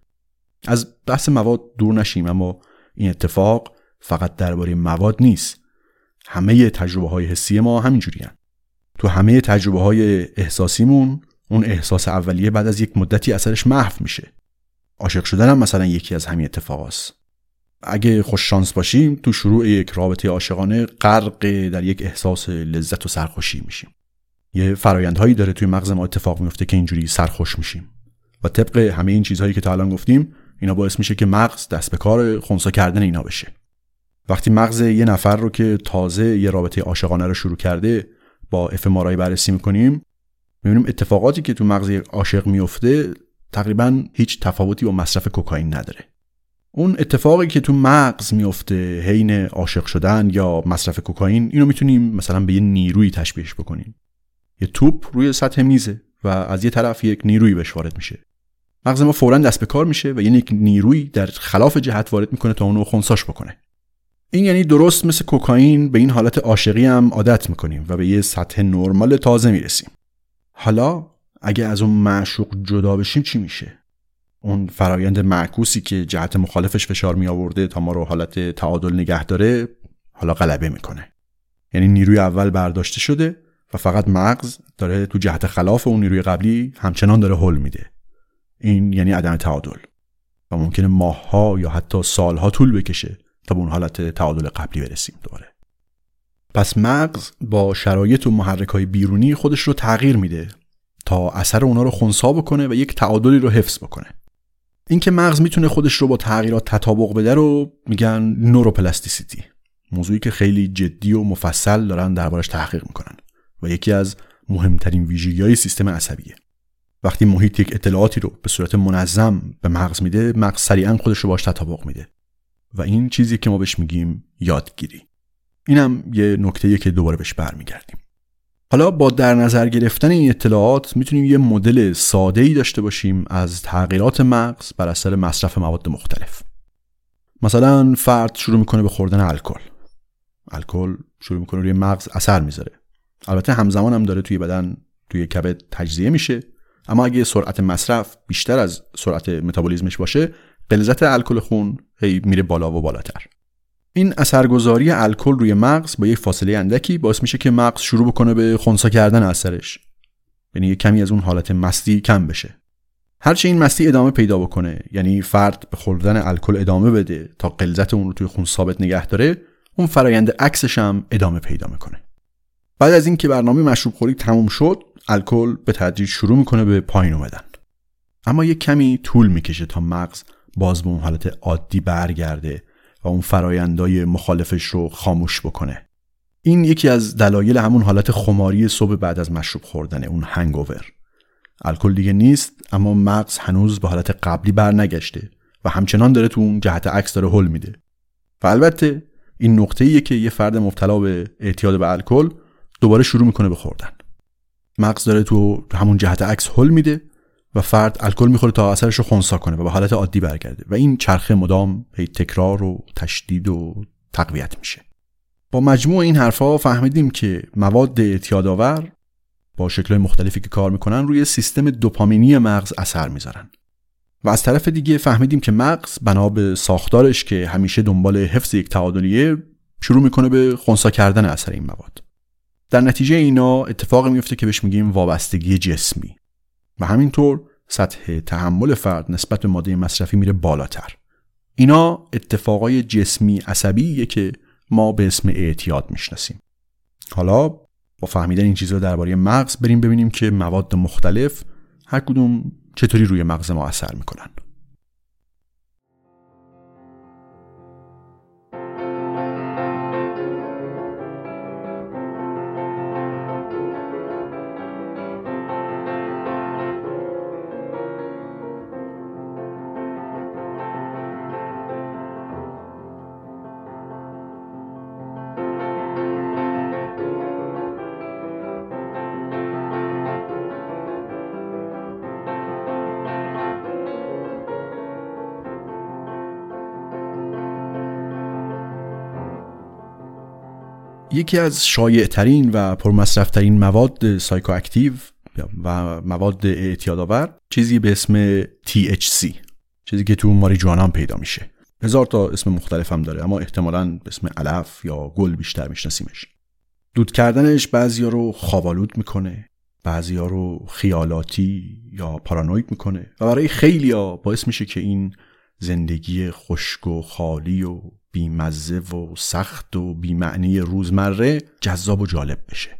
از بحث مواد دور نشیم اما این اتفاق فقط درباره مواد نیست. همه تجربه های حسی ما همینجوری تو همه تجربه های احساسیمون اون احساس اولیه بعد از یک مدتی اثرش محو میشه. عاشق شدن هم مثلا یکی از همین اتفاقاست اگه خوش شانس باشیم تو شروع یک رابطه عاشقانه غرق در یک احساس لذت و سرخوشی میشیم. یه فرایندهایی داره توی مغز ما اتفاق میفته که اینجوری سرخوش میشیم. و طبق همه این چیزهایی که تا الان گفتیم اینا باعث میشه که مغز دست به کار خونسا کردن اینا بشه. وقتی مغز یه نفر رو که تازه یه رابطه عاشقانه رو شروع کرده با اف بررسی می‌کنیم می‌بینیم اتفاقاتی که تو مغز یک عاشق میفته تقریبا هیچ تفاوتی با مصرف کوکائین نداره. اون اتفاقی که تو مغز میفته حین عاشق شدن یا مصرف کوکائین اینو می‌تونیم مثلا به یه نیروی تشبیهش بکنیم. یه توپ روی سطح میزه و از یه طرف یک نیروی بهش وارد میشه. مغز ما فورا دست به کار میشه و یعنی یک نیروی در خلاف جهت وارد می‌کنه تا اونو خونساش بکنه. این یعنی درست مثل کوکائین به این حالت عاشقی هم عادت می‌کنیم و به یه سطح نرمال تازه می‌رسیم. حالا اگه از اون معشوق جدا بشیم چی میشه؟ اون فرایند معکوسی که جهت مخالفش فشار می آورده تا ما رو حالت تعادل نگه داره حالا غلبه می‌کنه. یعنی نیروی اول برداشته شده و فقط مغز داره تو جهت خلاف اون نیروی قبلی همچنان داره حل میده. این یعنی عدم تعادل. و ممکنه ماهها یا حتی سالها طول بکشه تا به اون حالت تعادل قبلی برسیم دوباره. پس مغز با شرایط و محرک بیرونی خودش رو تغییر میده تا اثر اونا رو خونسا بکنه و یک تعادلی رو حفظ بکنه. اینکه مغز می‌تونه خودش رو با تغییرات تطابق بده رو میگن نوروپلاستیسیتی موضوعی که خیلی جدی و مفصل دارن دربارش تحقیق می‌کنن و یکی از مهمترین ویژگی های سیستم عصبیه. وقتی محیط یک اطلاعاتی رو به صورت منظم به مغز میده مغز سریعا خودش رو باش تطابق میده. و این چیزی که ما بهش میگیم یادگیری. اینم یه نکته که دوباره بهش برمیگردیم. حالا با در نظر گرفتن این اطلاعات می‌تونیم یه مدل ساده ای داشته باشیم از تغییرات مغز بر اثر مصرف مواد مختلف. مثلا فرد شروع می‌کنه به خوردن الکل. الکل شروع می‌کنه روی مغز اثر می‌ذاره. البته همزمان هم داره توی بدن توی کبد تجزیه میشه. اما اگه سرعت مصرف بیشتر از سرعت متابولیزمش باشه غلظت الکل خون هی میره بالا و بالاتر. این اثرگذاری الکل روی مغز با یک فاصله اندکی باعث میشه که مغز شروع بکنه به خونسا کردن اثرش یعنی کمی از اون حالت مستی کم بشه. هرچه این مستی ادامه پیدا بکنه یعنی فرد به خوردن الکل ادامه بده تا غلظت اون رو توی خون ثابت نگه داره اون فرایند عکسش هم ادامه پیدا می‌کنه. بعد از اینکه برنامه مشروب خوری تموم شد الکل به تدریج شروع می‌کنه به پایین اومدن. اما یک کمی طول می‌کشه تا مغز باز به اون حالت عادی برگرده اون فرایندای مخالفش رو خاموش بکنه. این یکی از دلایل همون حالت خماری صبح بعد از مشروب خوردن اون هنگوور الکل دیگه نیست اما مغز هنوز به حالت قبلی برنگشته و همچنان داره تو اون جهت عکس داره حل میده. و البته این نقطه ایه که یه فرد مبتلا به اعتیاد به الکل دوباره شروع می‌کنه به خوردن. مغز داره تو همون جهت عکس حل میده و فرد الکل می‌خوره تا اثرش رو خونسا کنه و به حالت عادی برگرده و این چرخه مدام هی تکرار و تشدید و تقویت میشه. با مجموع این حرفها فهمیدیم که مواد اعتیادآور با شکل مختلفی که کار می‌کنن روی سیستم دوپامینی مغز اثر می‌ذارن. و از طرف دیگه فهمیدیم که مغز بنا به ساختارش که همیشه دنبال حفظ یک تعادلیه شروع می‌کنه به خونسا کردن اثر این مواد. در نتیجه اینا اتفاقی میفته که بهش میگیم وابستگی جسمی. و همینطور سطح تحمل فرد نسبت به ماده مصرفی میره بالاتر. اینا اتفاقای جسمی عصبیه که ما به اسم اعتیاد می‌شناسیم. حالا با فهمیدن این چیزها درباره مغز بریم ببینیم که مواد مختلف هر کدوم چطوری روی مغز ما اثر می‌کنن. یکی از شایعترین و پرمصرفترین مواد سایکواکتیو و مواد اعتیادآور چیزی به اسم THC چیزی که تو ماریجوانا هم پیدا میشه. هزار تا اسم مختلف هم داره اما احتمالا به اسم علف یا گل بیشتر میشناسیمش. دود کردنش بعضیا رو خوابالود می‌کنه بعضیا رو خیالاتی یا پارانوید می‌کنه و برای خیلیا باعث میشه که این زندگی خشک و خالی و بیمزه و سخت و بیمعنی روزمره جذاب و جالب بشه.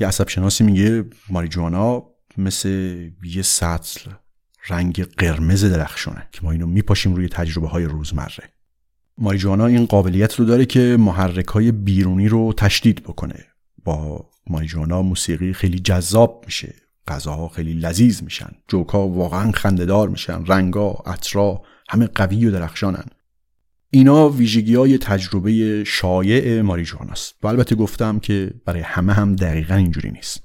یه عصب شناسی میگه ماریجوانا مثل یه سطل رنگ قرمز درخشانه که ما اینو میپاشیم روی تجربه های روزمره. ماریجوانا این قابلیت رو داره که محرک های بیرونی رو تشدید بکنه. با ماریجوانا موسیقی خیلی جذاب میشه. غذاها خیلی لذیذ میشن. جوکا واقعا خندهدار میشن. رنگا عطرا همه قوی و درخشانن. اینا ویژگی های تجربه شایع ماریجواناست و البته گفتم که برای همه هم دقیقا اینجوری نیست.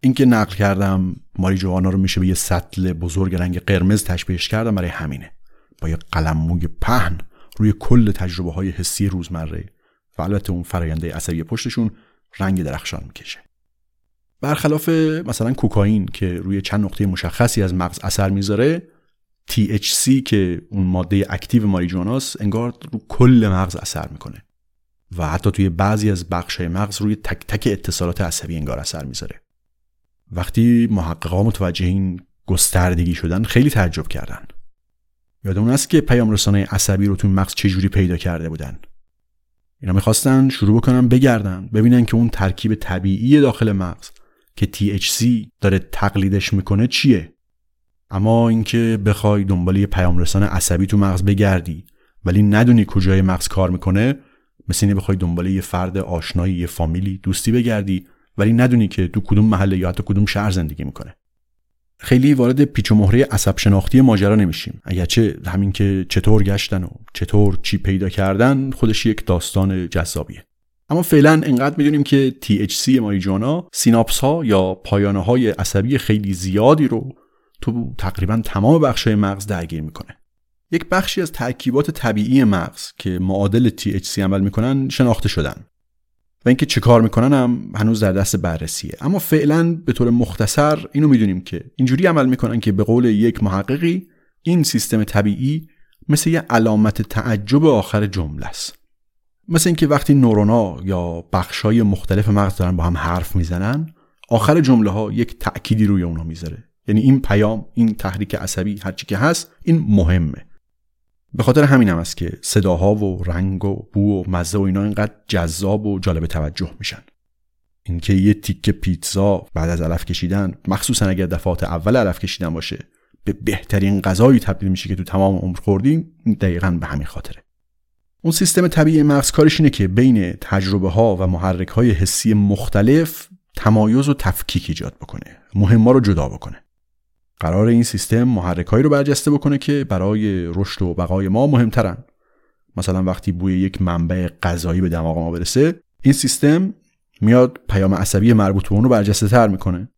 اینکه نقل کردم ماریجوانا رو میشه به یه سطل بزرگ رنگ قرمز تشبیهش کردم برای همینه. با یه قلم موی پهن روی کل تجربه های حسی روزمره و البته اون فراینده عصبی پشتشون رنگ درخشان می‌کشه. برخلاف مثلا کوکائین که روی چند نقطه مشخصی از مغز اثر می‌ذاره THC که اون ماده اکتیو ماریجواناست انگار رو کل مغز اثر می‌کنه. و حتی توی بعضی از بخش مغز روی تک تک اتصالات عصبی انگار اثر می‌ذاره. وقتی محققا متوجه این گستردگی شدن خیلی تعجب کردن. یادمون است که پیام رسانه عصبی رو توی مغز چجوری پیدا کرده بودن. اینا می‌خواستن شروع بکنن بگردن ببینن که اون ترکیب طبیعی داخل مغز که THC داره تقلیدش می‌کنه چیه. اما اینکه بخوای دنبال یه پیام رسان عصبی تو مغز بگردی ولی ندونی کجای مغز کار می‌کنه مثل اینه بخوای دنبال یه فرد آشنایی یه فامیلی دوستی بگردی ولی ندونی که تو کدوم محله یا حتی کدوم شهر زندگی می‌کنه. خیلی وارد پیچ و مهره عصب شناختی ماجرا نمیشیم. اگرچه همین که چطور گشتن و چطور چی پیدا کردن خودش یک داستان جذابیه. اما فعلا انقدر می‌دونیم که THC ماریجوانا سیناپس ها یا پایانه های عصبی خیلی زیادی رو تو تقریبا تمام بخش مغز درگیر می‌کنه. یک بخشی از ترکیبات طبیعی مغز که معادل THC عمل می‌کنن شناخته شدن. و اینکه چه کار می‌کنن هم هنوز در دست بررسیه. اما فعلا به طور مختصر اینو می‌دونیم که اینجوری عمل می‌کنن که به قول یک محققی این سیستم طبیعی مثل یه علامت تعجب آخر جمله است. مثل اینکه وقتی نورونا یا بخشای مختلف مغز دارن با هم حرف می‌زنن آخر جمله ها یک تأکیدی روی اونا می‌ذاره. یعنی این پیام این تحریک عصبی هرچی که هست این مهمه. به خاطر همین هم است که صداها و رنگ و بو و مزه و اینا اینقدر جذاب و جالب توجه میشن. اینکه یه تیکه پیتزا بعد از علف کشیدن مخصوصا اگر دفعات اول علف کشیدن باشه به بهترین غذایی تبدیل میشه که تو تمام عمر خوردیم دقیقا به همین خاطره. اون سیستم طبیعی مغز کارش اینه که بین تجربه ها و محرک های حسی مختلف تمایز و تفکیک ایجاد بکنه مهمه رو جدا بکنه. قرار این سیستم محرکایی رو برجسته بکنه که برای رشد و بقای ما مهمترن. مثلا وقتی بوی یک منبع غذایی به دماغ ما برسه این سیستم میاد پیام عصبی مربوط به اون رو برجسته تر می‌کنه.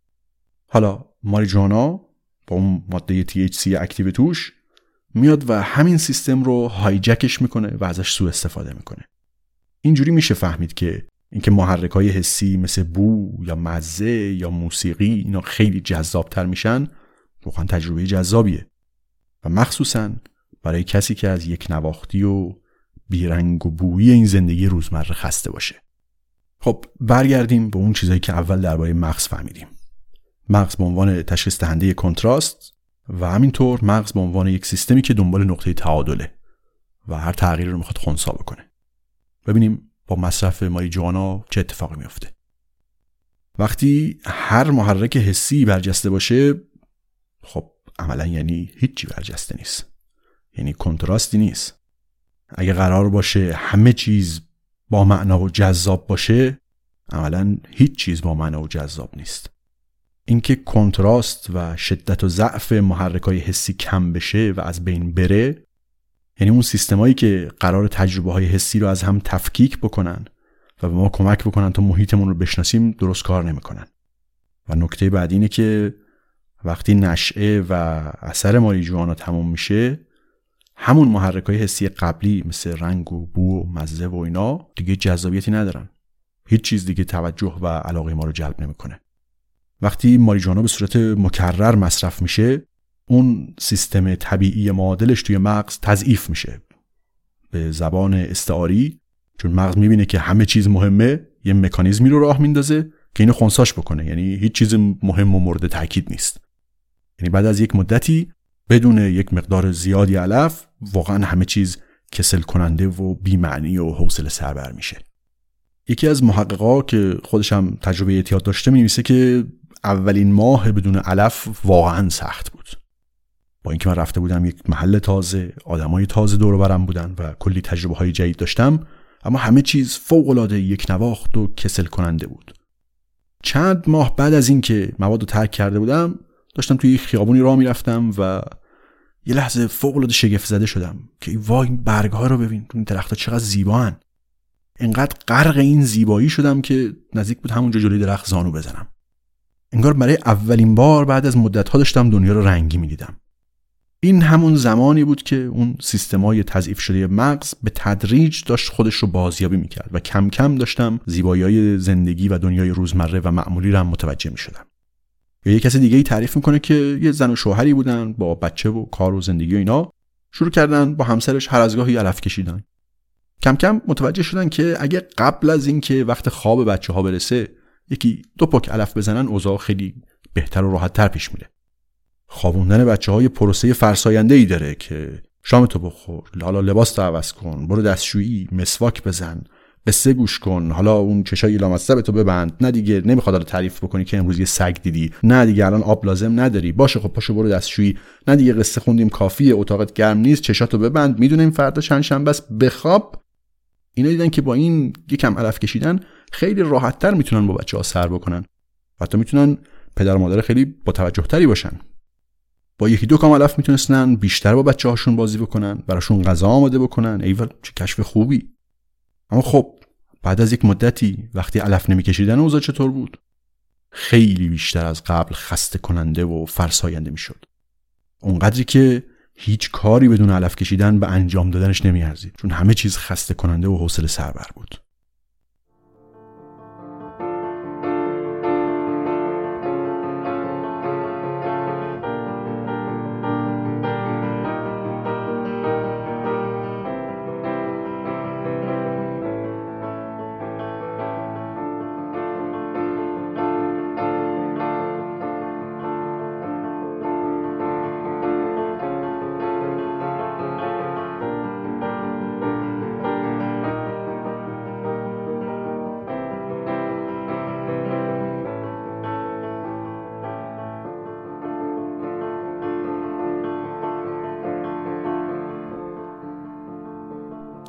حالا ماریجوانا با اون ماده THC اکتیو توش میاد و همین سیستم رو هایجکش می‌کنه و ازش سوء استفاده می‌کنه. اینجوری میشه فهمید که اینکه محرک های حسی مثل بو یا مزه یا موسیقی اینا خیلی جذابتر میشن واقعا تجربه جذابیه. و مخصوصا برای کسی که از یک نواختی و بیرنگ و بویی این زندگی روزمره خسته باشه. خب برگردیم به اون چیزایی که اول درباره مغز فهمیدیم. مغز به عنوان تشخیص دهنده کنتراست و همینطور مغز به عنوان یک سیستمی که دنبال نقطه تعادله و هر تغییری رو می‌خواد خونسا بکنه. ببینیم با مصرف ماریجوانا چه اتفاقی میفته وقتی هر محرک حسی برجسته باشه خب عملا یعنی هیچی برجسته نیست. یعنی کنتراستی نیست. اگه قرار باشه همه چیز با معنا و جذاب باشه عملا هیچ چیز با معنا و جذاب نیست. اینکه کنتراست و شدت و ضعف محرک های حسی کم بشه و از بین بره یعنی اون سیستمایی که قرار تجربه های حسی رو از هم تفکیک بکنن و به ما کمک بکنن تا محیطمون رو بشناسیم درست کار نمی‌کنن. و نکته بعد اینه که وقتی نشعه و اثر ماریجوانا تموم میشه همون محرک های حسی قبلی مثل رنگ و بو و مزه و اینا دیگه جذابیتی ندارن. هیچ چیز دیگه توجه و علاقه ما رو جلب نمی‌کنه. وقتی ماریجوانا به صورت مکرر مصرف میشه اون سیستم طبیعی معادلش توی مغز تضعیف میشه. به زبان استعاری چون مغز می‌بینه که همه چیز مهمه یه مکانیزمی رو راه میندازه که اینو خونساش بکنه. یعنی هیچ چیز مهم و مورد تاکید نیست. یعنی بعد از یک مدتی بدون یک مقدار زیادی علف واقعا همه چیز کسل کننده و بیمعنی و حوصله سربر میشه. یکی از محققا که خودش هم تجربه اعتیاد داشته می که اولین ماه بدون علف واقعا سخت بود. با اینکه من رفته بودم یک محل تازه آدمای تازه دور برم بودن و کلی تجربه های جدید داشتم اما همه چیز فوق العاده یک نواخت و کسل کننده بود. چند ماه بعد از اینکه مواد رو ترک کرده بودم داشتم توی یک خیابونی راه می‌رفتم و یه لحظه فوق العاده شگفت زده شدم که وای این برگ ها رو ببین این درختها چقدر زیبان. انقدر غرق این زیبایی شدم که نزدیک بود همونجا جلوی درخت زانو بزنم. انگار برای اولین بار بعد از مدت ها داشتم دنیا رو رنگی می‌دیدم. این همون زمانی بود که اون سیستمای تضعیف شده مغز به تدریج داشت خودش رو بازیابی می‌کرد و کم کم داشتم زیبایی زندگی و دنیای روزمره و معمولی رو هم متوجه می‌شدم. یا یه کسی دیگه ای تعریف می‌کنه که یه زن و شوهری بودن با بچه و کار و زندگی و اینا. شروع کردن با همسرش هر از گاهی علف کشیدن. کم کم متوجه شدن که اگه قبل از اینکه وقت خواب بچه ها برسه یکی دو پک علف بزنن اوضاع خیلی بهتر و راحت تر پیش میره. خوابوندن بچه های پروسه فرساینده ای داره که شام تو بخور حالا لباس تو عوض کن برو دستشویی مسواک بزن. قصه گوش کن. حالا اون چشای لامصب تو ببند. نه دیگه نمی‌خواد حالا تعریف بکنی که امروز یه سگ دیدی. نه دیگه الان آب لازم نداری. باشه خب پاشو برو دستشویی. نه دیگه قصه خوندیم. کافیه. اتاقت گرم نیست. چشاتو ببند. می‌دونیم فردا چند شنبه است. بخواب اینا دیدن که با این یکم علف کشیدن خیلی راحتتر می‌تونن با بچه ها سر بکنن. حتی می‌تونن پدر مادر خیلی با توجه تری باشن. با یکی دو کام علف می‌تونستن بیشتر با بچه هاشون بازی بکنن. براشون غذا آماده بکنن. ایول چه کشف خوبی. اما خب بعد از یک مدتی وقتی علف نمیکشیدن اوضاع چطور بود؟ خیلی بیشتر از قبل خسته کننده و فرساینده می‌شد. اونقدری که هیچ کاری بدون علف کشیدن به انجام دادنش نمیارزید چون همه چیز خسته کننده و حوصله سربر بود.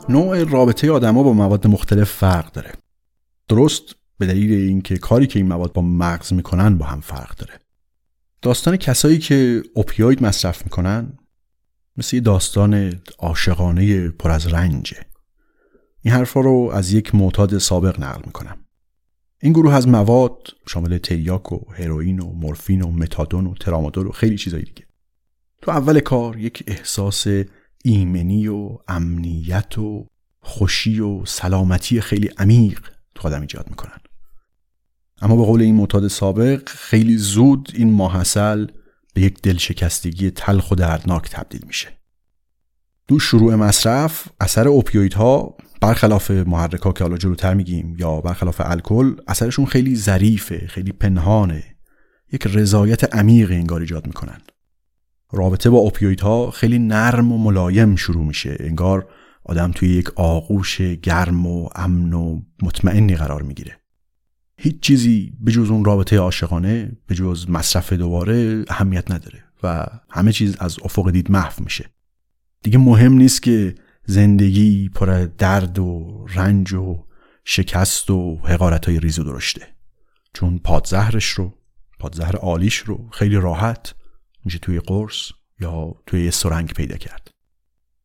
نوع رابطه آدما با مواد مختلف فرق داره. درست به دلیل اینکه کاری که این مواد با مغز می‌کنن با هم فرق داره. داستان کسایی که اوپیوید مصرف می‌کنن مثل یه داستان عاشقانه پر از رنجه. این حرفا رو از یک معتاد سابق نقل می‌کنم. این گروه از مواد شامل تریاک و هروئین و مورفین و متادون و ترامادول و خیلی چیزایی دیگه. تو اول کار یک احساس ایمنی و امنیت و خوشی و سلامتی خیلی عمیق تو آدم ایجاد می‌کنن. اما به قول این معتاد سابق خیلی زود این ماحصل به یک دلشکستگی تلخ و دردناک تبدیل میشه. دو شروع مصرف اثر اوپیویدها برخلاف محرکا که حالا جلوتر میگیم یا برخلاف الکل اثرشون خیلی ظریفه خیلی پنهانه. یک رضایت عمیق انگار ایجاد می‌کنن. رابطه با ها خیلی نرم و ملایم شروع میشه. انگار آدم توی یک آغوش گرم و امن و مطمئنی قرار می‌گیره. هیچ چیزی به جز اون رابطه عاشقانه به جز مصرف دوباره اهمیت نداره و همه چیز از افق دید محو میشه. دیگه مهم نیست که زندگی پر درد و رنج و شکست و حقارت های ریز و درشته. چون پادزهرش رو پادزهر عالیش رو خیلی راحت میشه توی قرص یا توی یه سرنگ پیدا کرد.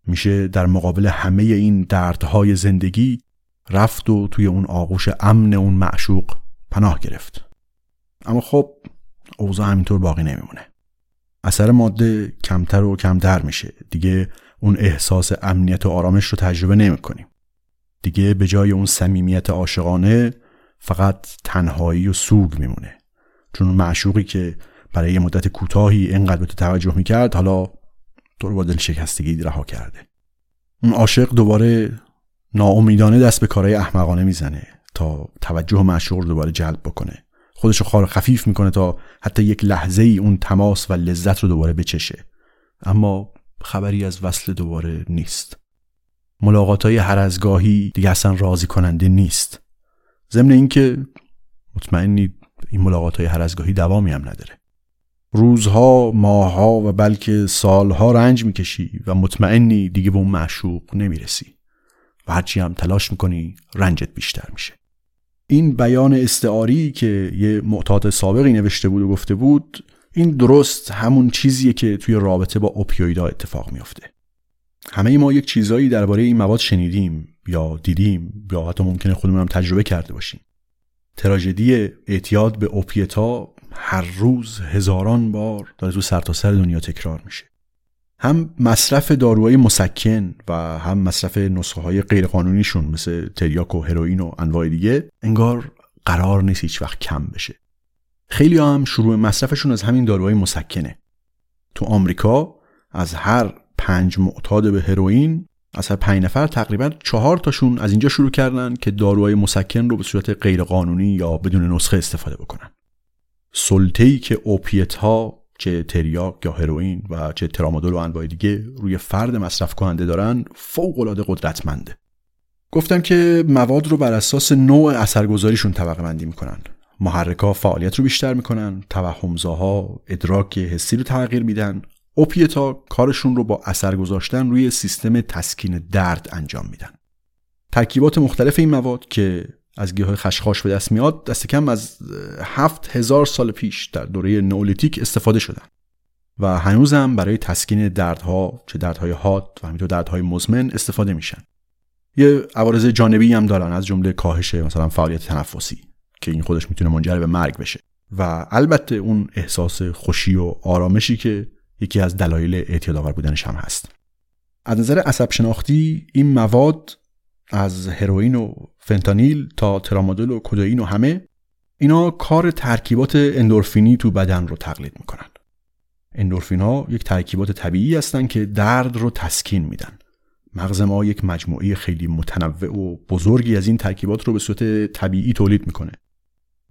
میشه در مقابل همه این دردهای زندگی رفت و توی اون آغوش امن اون معشوق پناه گرفت. اما خب اوضاع همینطور باقی نمیمونه. اثر ماده کمتر و کمتر میشه. دیگه اون احساس امنیت و آرامش رو تجربه نمی‌کنیم. دیگه به جای اون صمیمیت عاشقانه فقط تنهایی و سوگ میمونه. چون معشوقی که برای یه مدت کوتاهی اینقدر به تو توجه می‌کرد حالا تو رو با دل شکستگی رها کرده. اون عاشق دوباره ناامیدانه دست به کارهای احمقانه می‌زنه تا توجه معشوق رو دوباره جلب بکنه. خودش رو خار خفیف می‌کنه تا حتی یک لحظه ای اون تماس و لذت رو دوباره بچشه. اما خبری از وصل دوباره نیست. ملاقات های هر از گاهی دیگه اصلا راضی کننده نیست. ضمن اینکه مطمئنی این ملاقات های هر از گاهی دوامی هم نداره. روزها، ماهها و بلکه سالها رنج می‌کشی و مطمئنی دیگه به اون معشوق نمی‌رسی و هرچی هم تلاش می‌کنی رنجت بیشتر میشه. این بیان استعاری که یه معتاد سابقی نوشته بود و گفته بود این درست همون چیزیه که توی رابطه با اوپیویدا اتفاق میافته. همه ما یک چیزایی درباره این مواد شنیدیم یا دیدیم یا حتی ممکنه خودمون هم تجربه کرده باشیم. تراژدی اعتیاد به اوپیتا هر روز هزاران بار داره تو سرتاسر سر دنیا تکرار میشه. هم مصرف داروهای مسکن و هم مصرف نسخه های غیرقانونیشون مثل تریاک و هروئین و انواع دیگه انگار قرار نیست هیچ وقت کم بشه. خیلی هم شروع مصرفشون از همین داروهای مسکنه. تو آمریکا از هر پنج معتاد به هروئین از هر پنج نفر تقریبا چهار تاشون از اینجا شروع کردن که داروهای مسکن رو به صورت غیرقانونی یا بدون نسخه استفاده بکنن. سلطه‌ای که اوپیت ها چه تریاک یا هروئین و چه ترامادول و انواع دیگه روی فرد مصرف کننده دارن فوق العاده قدرتمنده. گفتم که مواد رو بر اساس نوع اثرگذاریشون طبقه بندی می‌کنن. محرکا فعالیت رو بیشتر می‌کنن توهمزاها ادراک حسی رو تغییر میدن. اوپیتا کارشون رو با اثر گذاشتن روی سیستم تسکین درد انجام میدن. ترکیبات مختلف این مواد که از گیاه خشخاش به دست میاد دست کم از هفت هزار سال پیش در دوره نئولیتیک استفاده شدن. و هنوزم برای تسکین دردها چه دردهای حاد و همینطور دردهای مزمن استفاده میشن. یه عوارض جانبی هم دارن از جمله کاهش مثلا فعالیت تنفسی که این خودش می‌تونه منجر به مرگ بشه. و البته اون احساس خوشی و آرامشی که یکی از دلایل اعتیادآور بودنش هم هست. از نظر عصب شناختی این مواد از هروئین و فنتانیل تا ترامادول و کدئین و همه اینا کار ترکیبات اندورفینی تو بدن رو تقلید می‌کنن. اندورفین ها یک ترکیبات طبیعی هستن که درد رو تسکین میدن. مغز ما یک مجموعه خیلی متنوع و بزرگی از این ترکیبات رو به صورت طبیعی تولید می‌کنه.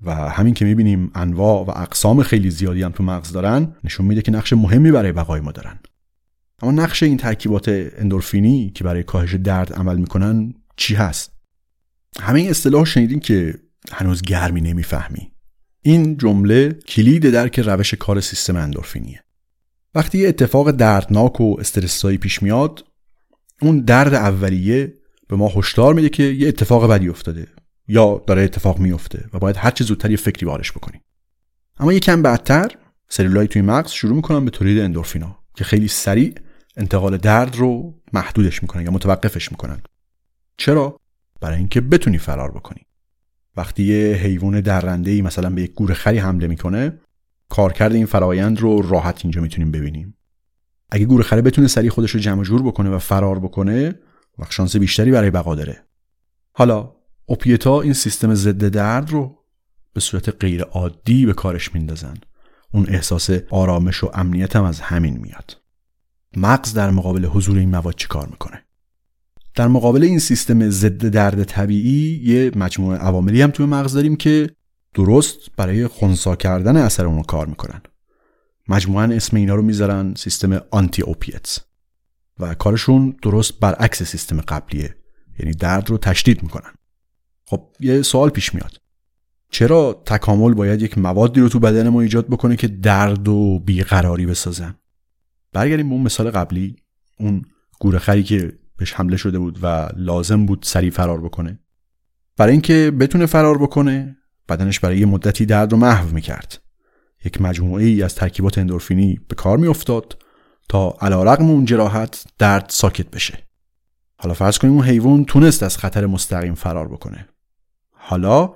و همین که می‌بینیم انواع و اقسام خیلی زیادی هم تو مغز دارن نشون میده که نقش مهمی برای بقای ما دارن. اما نقش این ترکیبات اندورفینی که برای کاهش درد عمل می‌کنن چی هست؟ همه این اصطلاح شنیدین که هنوز گرمی نمی‌فهمی. این جمله کلید درک روش کار سیستم اندورفینیه. وقتی یه اتفاق دردناک و استرسایی پیش میاد اون درد اولیه به ما هشدار میده که یه اتفاق بدی افتاده یا داره اتفاق میفته و باید هر چه زودتر یه فکری بارش بکنیم اما یکم بعدتر سلولای توی مغز شروع می‌کنن به تولید اندورفینا که خیلی سریع انتقال درد رو محدودش می‌کنن یا متوقفش می‌کنن. چرا؟ برای اینکه بتونی فرار بکنی. وقتی یه حیوان درنده ای مثلا به یک گور خری حمله می‌کنه کارکرد این فرایند رو راحت اینجا می‌تونیم ببینیم. اگه گور خره بتونه سریع خودش رو جمع جور بکنه و فرار بکنه وقت شانس بیشتری برای بقا داره. حالا اوپیتا این سیستم ضد درد رو به صورت غیر عادی به کارش میندازن. اون احساس آرامش و امنیت هم از همین میاد. مغز در مقابل حضور این مواد چی کار می‌کنه؟ در مقابل این سیستم ضد درد طبیعی یه مجموعه عواملی هم توی مغز داریم که درست برای خونسا کردن اثر اون کار می‌کنن. مجموعا اسم اینا رو می‌ذارن سیستم آنتی اوپیتس و کارشون درست برعکس سیستم قبلیه یعنی درد رو تشدید می‌کنن. خب یه سوال پیش میاد. چرا تکامل باید یک موادی رو تو بدن ما ایجاد بکنه که درد و بیقراری بسازن؟ برگردیم به اون مثال قبلی اون گورخری که بهش حمله شده بود و لازم بود سریع فرار بکنه. برای اینکه بتونه فرار بکنه بدنش برای یه مدتی درد رو محو می‌کرد. یک مجموعه ای از ترکیبات اندورفینی به کار میافتاد تا علیرغم اون جراحت درد ساکت بشه. حالا فرض کنیم اون حیوان تونست از خطر مستقیم فرار بکنه. حالا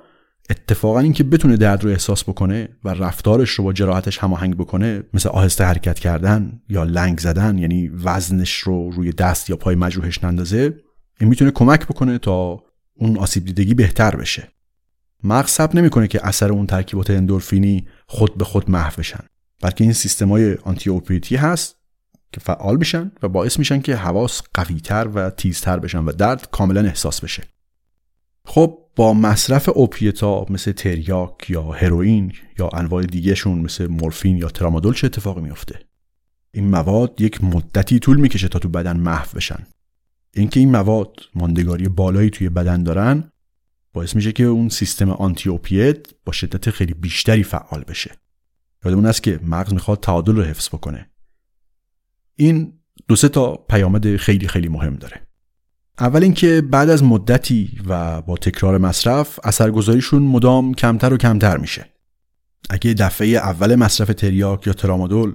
اتفاقا اینکه بتونه درد رو احساس بکنه و رفتارش رو با جراحتش هماهنگ بکنه مثل آهسته حرکت کردن یا لنگ زدن یعنی وزنش رو روی دست یا پای مجروحش نندازه این می‌تونه کمک بکنه تا اون آسیب دیدگی بهتر بشه. مغز نمی‌کنه که اثر اون ترکیبات اندورفینی خود به خود محو بشن بلکه این سیستم های آنتی اوپیتی هست که فعال بشن و باعث میشن که حواس قویتر و تیزتر بشن و درد کاملا احساس بشه. خب با مصرف اوپیتا مثل تریاک یا هروئین یا انواع دیگهشون مثل مورفین یا ترامادول چه اتفاقی میفته این مواد یک مدتی طول می‌کشه تا تو بدن محو بشن. اینکه این مواد ماندگاری بالایی توی بدن دارن باعث میشه که اون سیستم آنتی اوپیت با شدت خیلی بیشتری فعال بشه. یادمون است که مغز می‌خواد تعادل رو حفظ بکنه. این دو سه تا پیامد خیلی خیلی مهم داره. اول اینکه بعد از مدتی و با تکرار مصرف اثرگذاریشون مدام کمتر و کمتر میشه. اگه دفعه اول مصرف تریاک یا ترامادول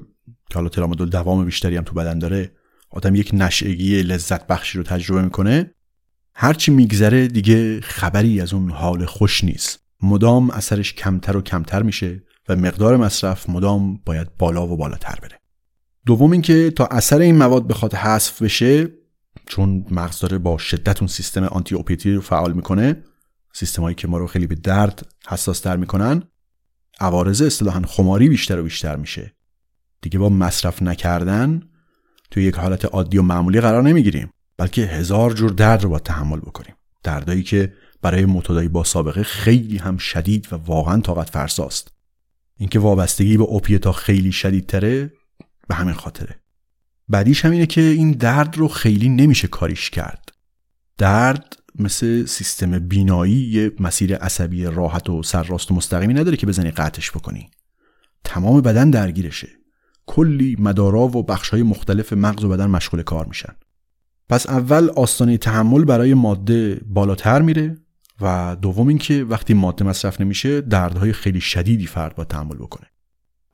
که حالا ترامادول دوام بیشتری هم تو بدن داره آدم یک نشعگی لذت بخشی رو تجربه می‌کنه هرچی میگذره دیگه خبری از اون حال خوش نیست. مدام اثرش کمتر و کمتر میشه و مقدار مصرف مدام باید بالا و بالاتر بره. دوم اینکه تا اثر این مواد بخواد حذف بشه چون مغز داره با شدت اون سیستم آنتی اوپیتی رو فعال می‌کنه سیستمایی که ما رو خیلی به درد حساس تر می‌کنن عوارض اصطلاحا خماری بیشتر و بیشتر میشه. دیگه با مصرف نکردن توی یک حالت عادی و معمولی قرار نمی‌گیریم بلکه هزار جور درد رو با تحمل بکنیم. دردایی که برای معتادای با سابقه خیلی هم شدید و واقعا طاقت فرساست. اینکه وابستگی به اوپیتا خیلی شدیدتره به همین خاطره. بعدیش هم اینه که این درد رو خیلی نمیشه کاریش کرد. درد مثل سیستم بینایی یه مسیر عصبی راحت و سرراست و مستقیمی نداره که بزنی قطعش بکنی. تمام بدن درگیرشه. کلی مدارا و بخشهای مختلف مغز و بدن مشغول کار میشن. پس اول آستانه تحمل برای ماده بالاتر میره و دوم اینکه وقتی ماده مصرف نمیشه دردهای خیلی شدیدی فرد با تحمل بکنه.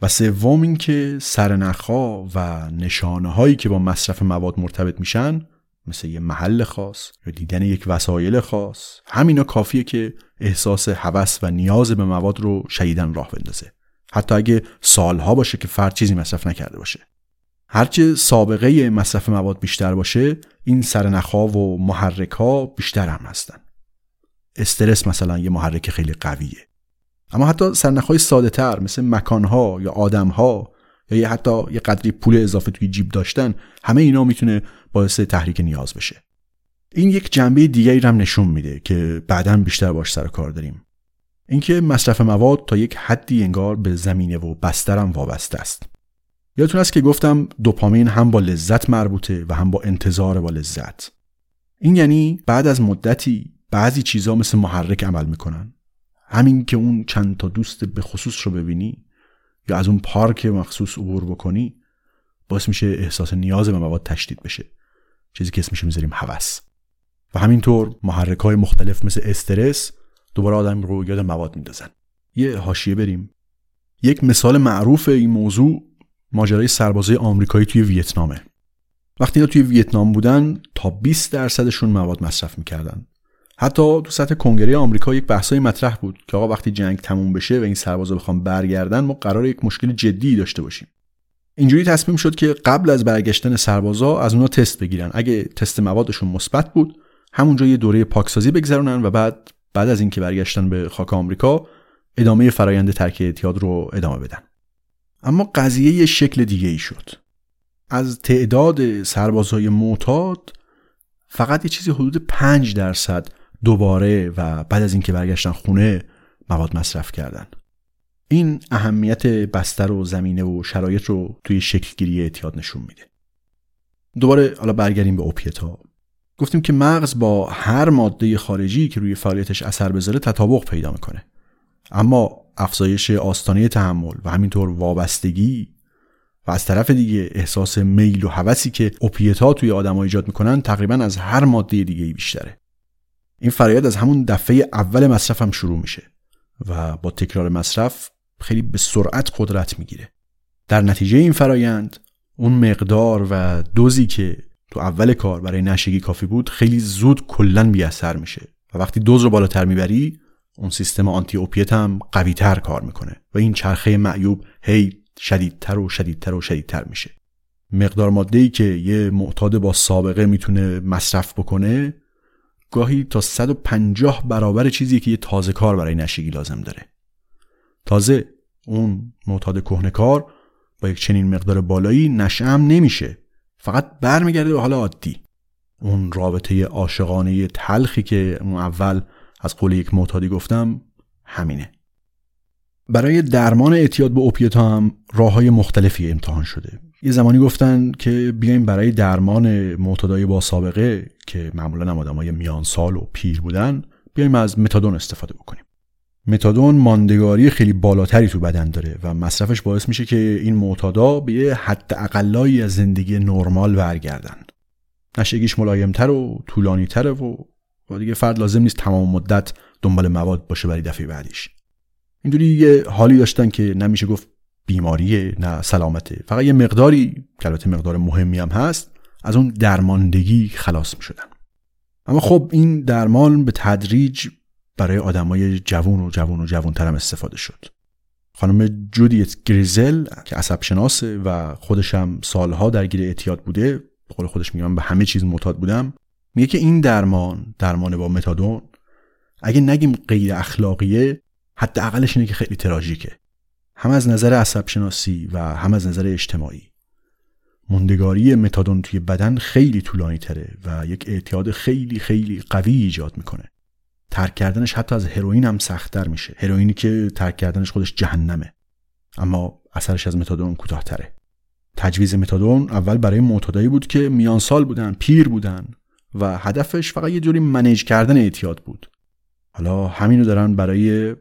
و سوم اینکه سرنخها و نشانه هایی که با مصرف مواد مرتبط میشن مثل یه محل خاص یا دیدن یک وسایل خاص همینا کافیه که احساس هوس و نیاز به مواد رو شدیدن راه بندازه. حتی اگه سالها باشه که فرد چیزی مصرف نکرده باشه. هرچه سابقه مصرف مواد بیشتر باشه این سرنخها و محرک ها بیشتر هم هستن. استرس مثلا یه محرک خیلی قویه. اما حتی سرنخهای ساده تر مثل مکانها یا آدمها یا حتی یه قدری پول اضافه توی جیب داشتن همه اینا می‌تونه باعث تحریک نیاز بشه. این یک جنبه دیگری هم نشون میده که بعدا بیشتر باش سر کار داریم. اینکه مصرف مواد تا یک حدی انگار به زمینه و بسترم وابسته است. یادتون است که گفتم دوپامین هم با لذت مربوطه و هم با انتظار با لذت. این یعنی بعد از مدتی بعضی چیزها مثل محرک عمل می‌کنن. همین که اون چند تا دوست به خصوص رو ببینی یا از اون پارک مخصوص عبور بکنی باعث میشه احساس نیاز به مواد تشدید بشه. چیزی که اسمش می‌ذاریم هوس و همینطور محرک های مختلف مثل استرس دوباره آدم رو یاد مواد میندازن. یه حاشیه بریم. یک مثال معروف این موضوع ماجرای سربازای آمریکایی توی ویتنامه. وقتی اینا توی ویتنام بودن تا 20 درصدشون مواد مصرف می‌کردن. حتی تو سطح کنگره آمریکا یک بحثای مطرح بود که آقا وقتی جنگ تموم بشه و این سربازا بخوام برگردن ما قرار یک مشکل جدی داشته باشیم. اینجوری تصمیم شد که قبل از برگشتن سربازا از اونا تست بگیرن. اگه تست موادشون مثبت بود همونجا یه دوره پاکسازی بگذرونن و بعد بعد از اینکه برگشتن به خاک آمریکا ادامه فرایند ترک اعتیاد رو ادامه بدن. اما قضیه یه شکل دیگه ای شد. از تعداد سربازهای معتاد فقط یه چیزی حدود 5 درصد دوباره و بعد از اینکه برگشتن خونه مواد مصرف کردن. این اهمیت بستر و زمینه و شرایط رو توی شکلگیری اعتیاد نشون میده. دوباره حالا برگردیم به اوپیتا. گفتیم که مغز با هر ماده خارجی که روی فعالیتش اثر بذاره تطابق پیدا می‌کنه. اما افزایش آستانه تحمل و همینطور وابستگی و از طرف دیگه احساس میل و هوسی که اوپیتا توی آدم ایجاد می‌کنن تقریبا از هر ماده دیگه بیشتره. این فرایند از همون دفعه اول مصرف هم شروع میشه و با تکرار مصرف خیلی به سرعت قدرت می‌گیره. در نتیجه این فرایند اون مقدار و دوزی که تو اول کار برای نشگی کافی بود خیلی زود کلا بی اثر میشه و وقتی دوز رو بالاتر می‌بری اون سیستم آنتی اوپیت هم قوی تر کار می‌کنه و این چرخه معیوب هی شدیدتر و شدیدتر و شدیدتر میشه. مقدار ماده ای که یه معتاد با سابقه می‌تونه مصرف بکنه گاهی تا 150 برابر چیزی که یه تازه کار برای نشگی لازم داره. تازه اون معتاد کهنه کار با یک چنین مقدار بالایی نشم نمیشه. فقط برمیگرده به حال عادی. اون رابطه عاشقانه تلخی که اون اول از قول یک معتادی گفتم همینه. برای درمان اعتیاد به اوپیتا هم راه های مختلفی امتحان شده. یه زمانی گفتن که بیایم برای درمان معتادای با سابقه که معمولا هم آدمای میان سال و پیر بودن بیایم از متادون استفاده بکنیم. متادون ماندگاری خیلی بالاتری تو بدن داره و مصرفش باعث میشه که این معتادا به یه حد اقلایی از زندگی نرمال برگردن. نشگیش ملایمتر و طولانیتره و و دیگه فرد لازم نیست تمام مدت دنبال مواد باشه برای دفعه بعدیش. اینجوری یه حالی داشتن که نمیشه گفت بیماریه نه سلامته. فقط یه مقداری که البته مقدار مهمی هم هست از اون درماندگی خلاص می شدن اما خب این درمان به تدریج برای آدمای جوون و جوون و جوونتر هم استفاده شد. خانم جودیت گریزل که عصب شناسه و خودش هم سالها درگیر اعتیاد بوده به قول خودش میگم به همه چیز معتاد بودم میگه که این درمان درمان با متادون اگه نگیم غیر اخلاقیه حداقلش اینه که خیلی تراژیکه. هم از نظر عصب شناسی و هم از نظر اجتماعی. موندگاری متادون توی بدن خیلی طولانی تره و یک اعتیاد خیلی خیلی قوی ایجاد می‌کنه. ترک کردنش حتی از هروئین هم سختتر میشه. هروئینی که ترک کردنش خودش جهنمه. اما اثرش از متادون کوتاهتره. تجویز متادون اول برای معتادایی بود که میان سال بودن پیر بودن و هدفش فقط یه جوری منیج کردن اعتیاد بود. حالا همینو دارن برای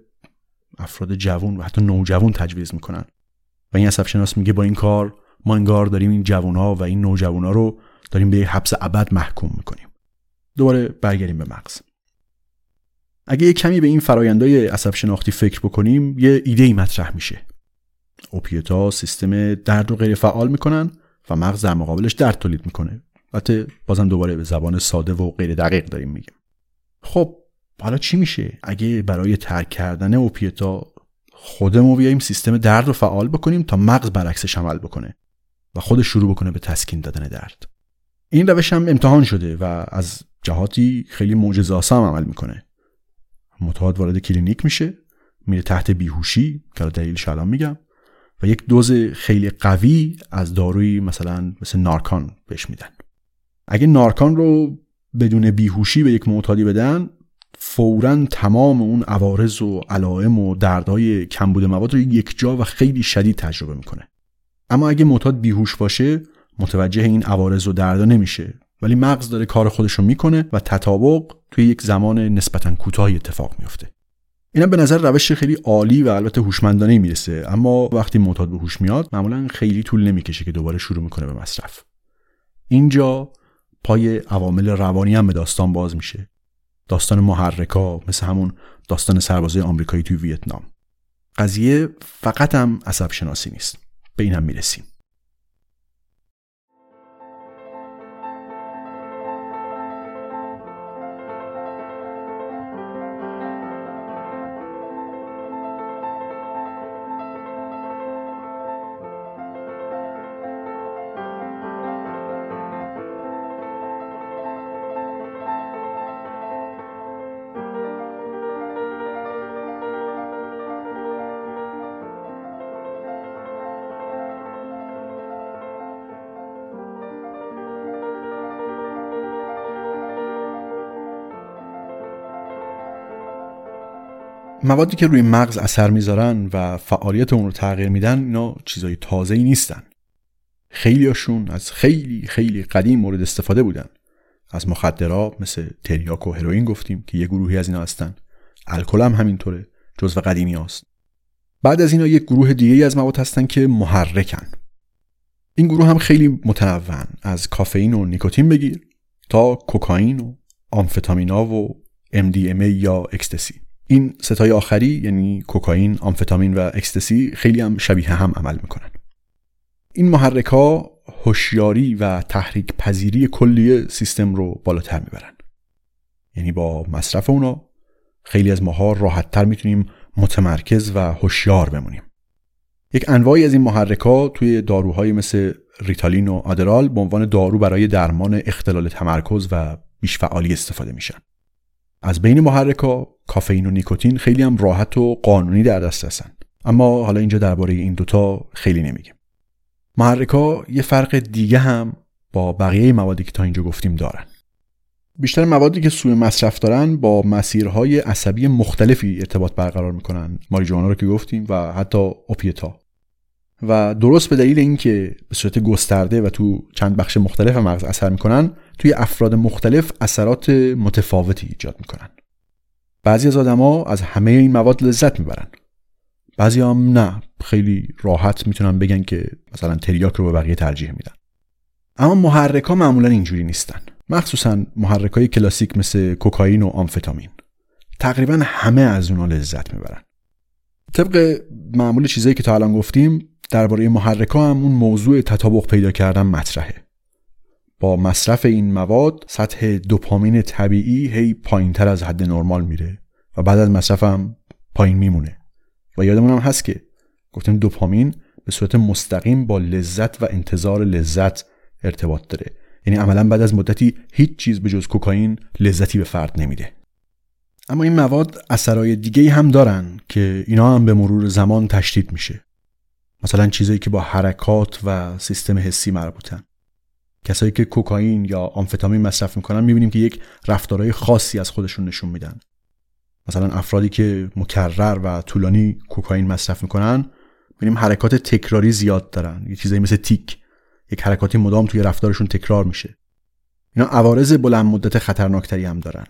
افراد جوان و حتی نوجوان تجویز می‌کنن. و این عصب شناس میگه با این کار ما انگار داریم این جوان ها و این نوجوان ها رو داریم به حبس ابد محکوم می‌کنیم. دوباره برگردیم به مغز. اگه یه کمی به این فرایندهای عصب شناختی فکر بکنیم یه ایده ای مطرح میشه. اوپیتا سیستم درد رو غیر فعال می‌کنن و مغز در مقابلش درد تولید می‌کنه. البته بازم دوباره به زبان ساده و غیر دقیق داریم میگیم. خب حالا چی میشه؟ اگه برای ترک کردن اوپیتا خودمون بیایم سیستم درد رو فعال بکنیم تا مغز برعکسش عمل بکنه و خودش شروع بکنه به تسکین دادن درد. این روش هم امتحان شده و از جهاتی خیلی معجزه هم عمل می‌کنه. متعاد وارد کلینیک میشه میره تحت بیهوشی که دلیلش الان میگم و یک دوز خیلی قوی از دارویی مثلا مثل نارکان بهش میدن. اگه نارکان رو بدون بیهوشی به یک معتادی بدن فورا تمام اون عوارض و علائم و دردهای کمبود مواد رو یک جا و خیلی شدید تجربه می‌کنه. اما اگه معتاد بیهوش باشه متوجه این عوارض و دردا نمیشه. ولی مغز داره کار خودش رو می‌کنه و تطابق توی یک زمان نسبتا کوتاهی اتفاق میفته اینا به نظر روش خیلی عالی و البته هوشمندانه می‌رسه. اما وقتی معتاد به هوش میاد معمولا خیلی طول نمی‌کشه که دوباره شروع می‌کنه به مصرف. اینجا پای عوامل روانی هم به داستان باز میشه. داستان محرکا مثل همون داستان سربازای آمریکایی توی ویتنام. قضیه فقط هم عصب شناسی نیست. به این هم می‌رسیم. موادی که روی مغز اثر می‌ذارن و فعالیت اون رو تغییر میدن اینا چیزای تازه‌ای نیستن. خیلیاشون از خیلی خیلی قدیم مورد استفاده بودن. از مخدرات مثل تریاک و هروئین گفتیم که یه گروهی از اینا هستن. الکل هم همینطوره جزو قدیمی هست. بعد از اینا یک گروه دیگه از مواد هستن که محرکن. این گروه هم خیلی متنوعن. از کافئین و نیکوتین بگیر تا کوکائین و آمفتامینا و MDMA یا اکستسی. این ستای آخری یعنی کوکائین، آمفتامین و اکستسی خیلی هم شبیه هم عمل می‌کنن. این محرک ها هوشیاری و تحریک پذیری کلی سیستم رو بالاتر می‌برن. یعنی با مصرف اونا خیلی از ماها راحتتر می‌تونیم متمرکز و هوشیار بمونیم. یک انواعی از این محرک ها توی داروهای مثل ریتالین و آدرال به عنوان دارو برای درمان اختلال تمرکز و بیش فعالی استفاده میشن. از بین محرکا کافئین و نیکوتین خیلی هم راحت و قانونی در دست هستن. اما حالا اینجا درباره این دوتا خیلی نمیگیم. محرکا یه فرق دیگه هم با بقیه موادی که تا اینجا گفتیم دارن. بیشتر موادی که سوء مصرف دارن با مسیرهای عصبی مختلفی ارتباط برقرار می‌کنن. ماریجوانا رو که گفتیم و حتی اوپیتا. و درست به دلیل اینکه به صورت گسترده و تو چند بخش مختلف مغز اثر می‌کنن توی افراد مختلف اثرات متفاوتی ایجاد می‌کنن. بعضی از آدما از همه این مواد لذت می‌برن. بعضی هم نه خیلی راحت می‌تونن بگن که مثلا تریاک رو به بقیه ترجیح میدن. اما محرک ها معمولا اینجوری نیستن. مخصوصا محرک های کلاسیک مثل کوکائین و آمفتامین. تقریبا همه از اونا لذت می‌برن. طبق معمول چیزایی که تا الان گفتیم درباره محرک ها هم اون موضوع تطابق پیدا کردن مطرحه. با مصرف این مواد سطح دوپامین طبیعی هی پایین تر از حد نرمال میره و بعد از مصرف هم پایین میمونه. و یادمون هم هست که گفتیم دوپامین به صورت مستقیم با لذت و انتظار لذت ارتباط داره. یعنی عملا بعد از مدتی هیچ چیز به جز کوکائین لذتی به فرد نمیده. اما این مواد اثرای دیگه هم دارن که اینا هم به مرور زمان تشدید میشه. مثلا چیزایی که با حرکات و سیستم حسی مربوطن. کسایی که کوکائین یا آمفتامین مصرف می‌کنن می‌بینیم که یک رفتارهای خاصی از خودشون نشون میدن. مثلا افرادی که مکرر و طولانی کوکائین مصرف می‌کنن می‌بینیم حرکات تکراری زیاد دارن. یه چیزایی مثل تیک یک حرکاتی مدام توی رفتارشون تکرار میشه. اینا عوارض بلند مدت خطرناکتری هم دارن.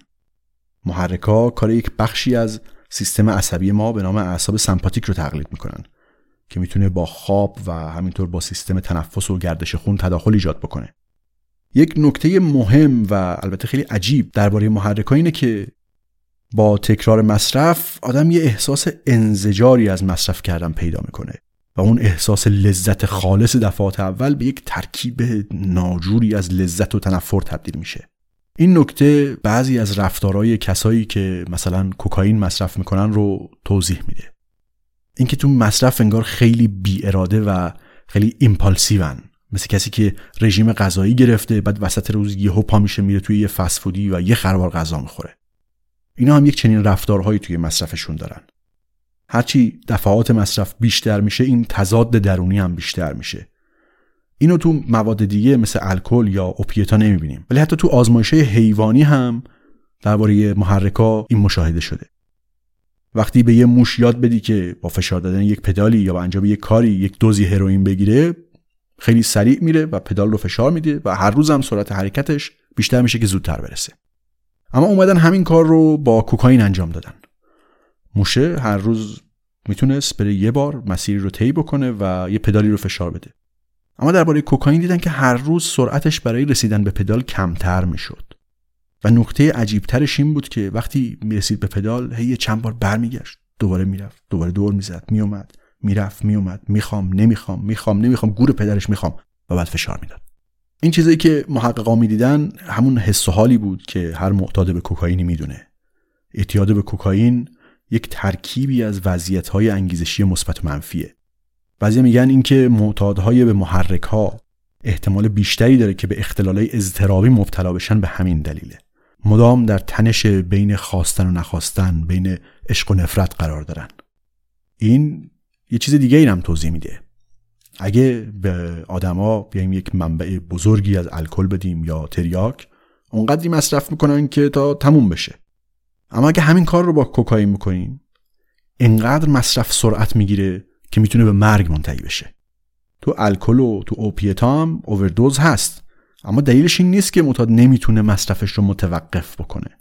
محرکا کار یک بخشی از سیستم عصبی ما به نام اعصاب سمپاتیک رو تقلید می‌کنن. که می‌تونه با خواب و همینطور با سیستم تنفس و گردش خون تداخل ایجاد بکنه. یک نکته مهم و البته خیلی عجیب درباره محرکا اینه که با تکرار مصرف آدم یه احساس انزجاری از مصرف کردن پیدا می‌کنه و اون احساس لذت خالص دفعات اول به یک ترکیب ناجوری از لذت و تنفر تبدیل میشه. این نکته بعضی از رفتارهای کسایی که مثلا کوکائین مصرف می‌کنن رو توضیح میده. اینکه تو مصرف انگار خیلی بی اراده و خیلی ایمپالسیون مثل کسی که رژیم غذایی گرفته بعد وسط روز یهو پا میشه میره توی یه فسفودی و یه خروار غذا می‌خوره. اینا هم یک چنین رفتارهایی توی مصرفشون دارن. هرچی دفعات مصرف بیشتر میشه این تضاد درونی هم بیشتر میشه. اینو تو مواد دیگه مثل الکل یا اوپیتا نمی‌بینیم. ولی حتی تو آزمایش حیوانی هم درباره محرکا این مشاهده شده. وقتی به یه موش یاد بدی که با فشار دادن یک پدالی یا با انجام یک کاری یک دوزی هروئین بگیره خیلی سریع میره و پدال رو فشار میده و هر روز هم سرعت حرکتش بیشتر میشه که زودتر برسه. اما اومدن همین کار رو با کوکائین انجام دادن. موشه هر روز می‌تونست بره یه بار مسیری رو طی بکنه و یه پدالی رو فشار بده. اما درباره کوکائین دیدن که هر روز سرعتش برای رسیدن به پدال کمتر می‌شد. و نقطه عجیبترش این بود که وقتی می‌رسید به پدال هی چند بار برمیگشت. دوباره می‌رفت دوباره دور می‌زد میومد می‌رفت میومد می‌خوام نمی‌خوام می‌خوام نمی‌خوام. گور پدرش می‌خوام. و بعد فشار می‌داد. این چیزایی که محققا می‌دیدن همون حس و حالی بود که هر معتاد به کوکائینی می‌دونه. اعتیاد به کوکائین یک ترکیبی از وضعیت‌های انگیزشی مثبت و منفیه. بعضی میگن اینکه معتادهای به محرک ها احتمال بیشتری داره که به اختلالای اضطرابی مبتلا بشن به همین دلیله. مدام در تنش بین خواستن و نخواستن بین عشق و نفرت قرار دارن. این یه چیز دیگه این هم توضیح میده. اگه به آدما بیایم یک منبع بزرگی از الکل بدیم یا تریاک اونقدری مصرف می‌کنن که تا تموم بشه. اما اگه همین کار رو با کوکائین می‌کنیم انقدر مصرف سرعت می‌گیره که می‌تونه به مرگ منتهی بشه. تو الکل و تو اوپیتا هم اووردوز هست. اما دلیلش این نیست که معتاد نمی‌تونه مصرفش رو متوقف بکنه.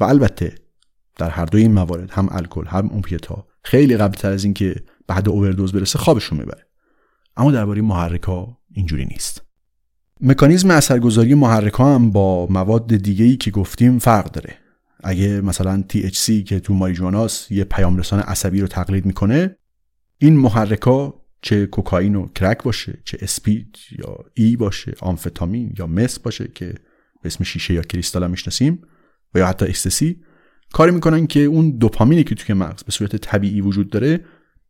و البته در هر دو این موارد هم الکل هم اوپیتا خیلی قبل تر از اینکه بعد اووردوز برسه خوابشون می‌بره. اما درباره محرکا اینجوری نیست. مکانیزم اثرگذاری محرکا هم با مواد دیگه ای که گفتیم فرق داره. اگه مثلا THC که تو ماریجواناس یه پیام رسان عصبی رو تقلید می‌کنه این محرکا چه کوکائین و کرک باشه چه اسپید یا ای باشه آمفتامین یا مس باشه که به اسم شیشه یا کریستال هم می‌شناسیم و یا حتی استسی کاری می‌کنن که اون دوپامینی که توی مغز به صورت طبیعی وجود داره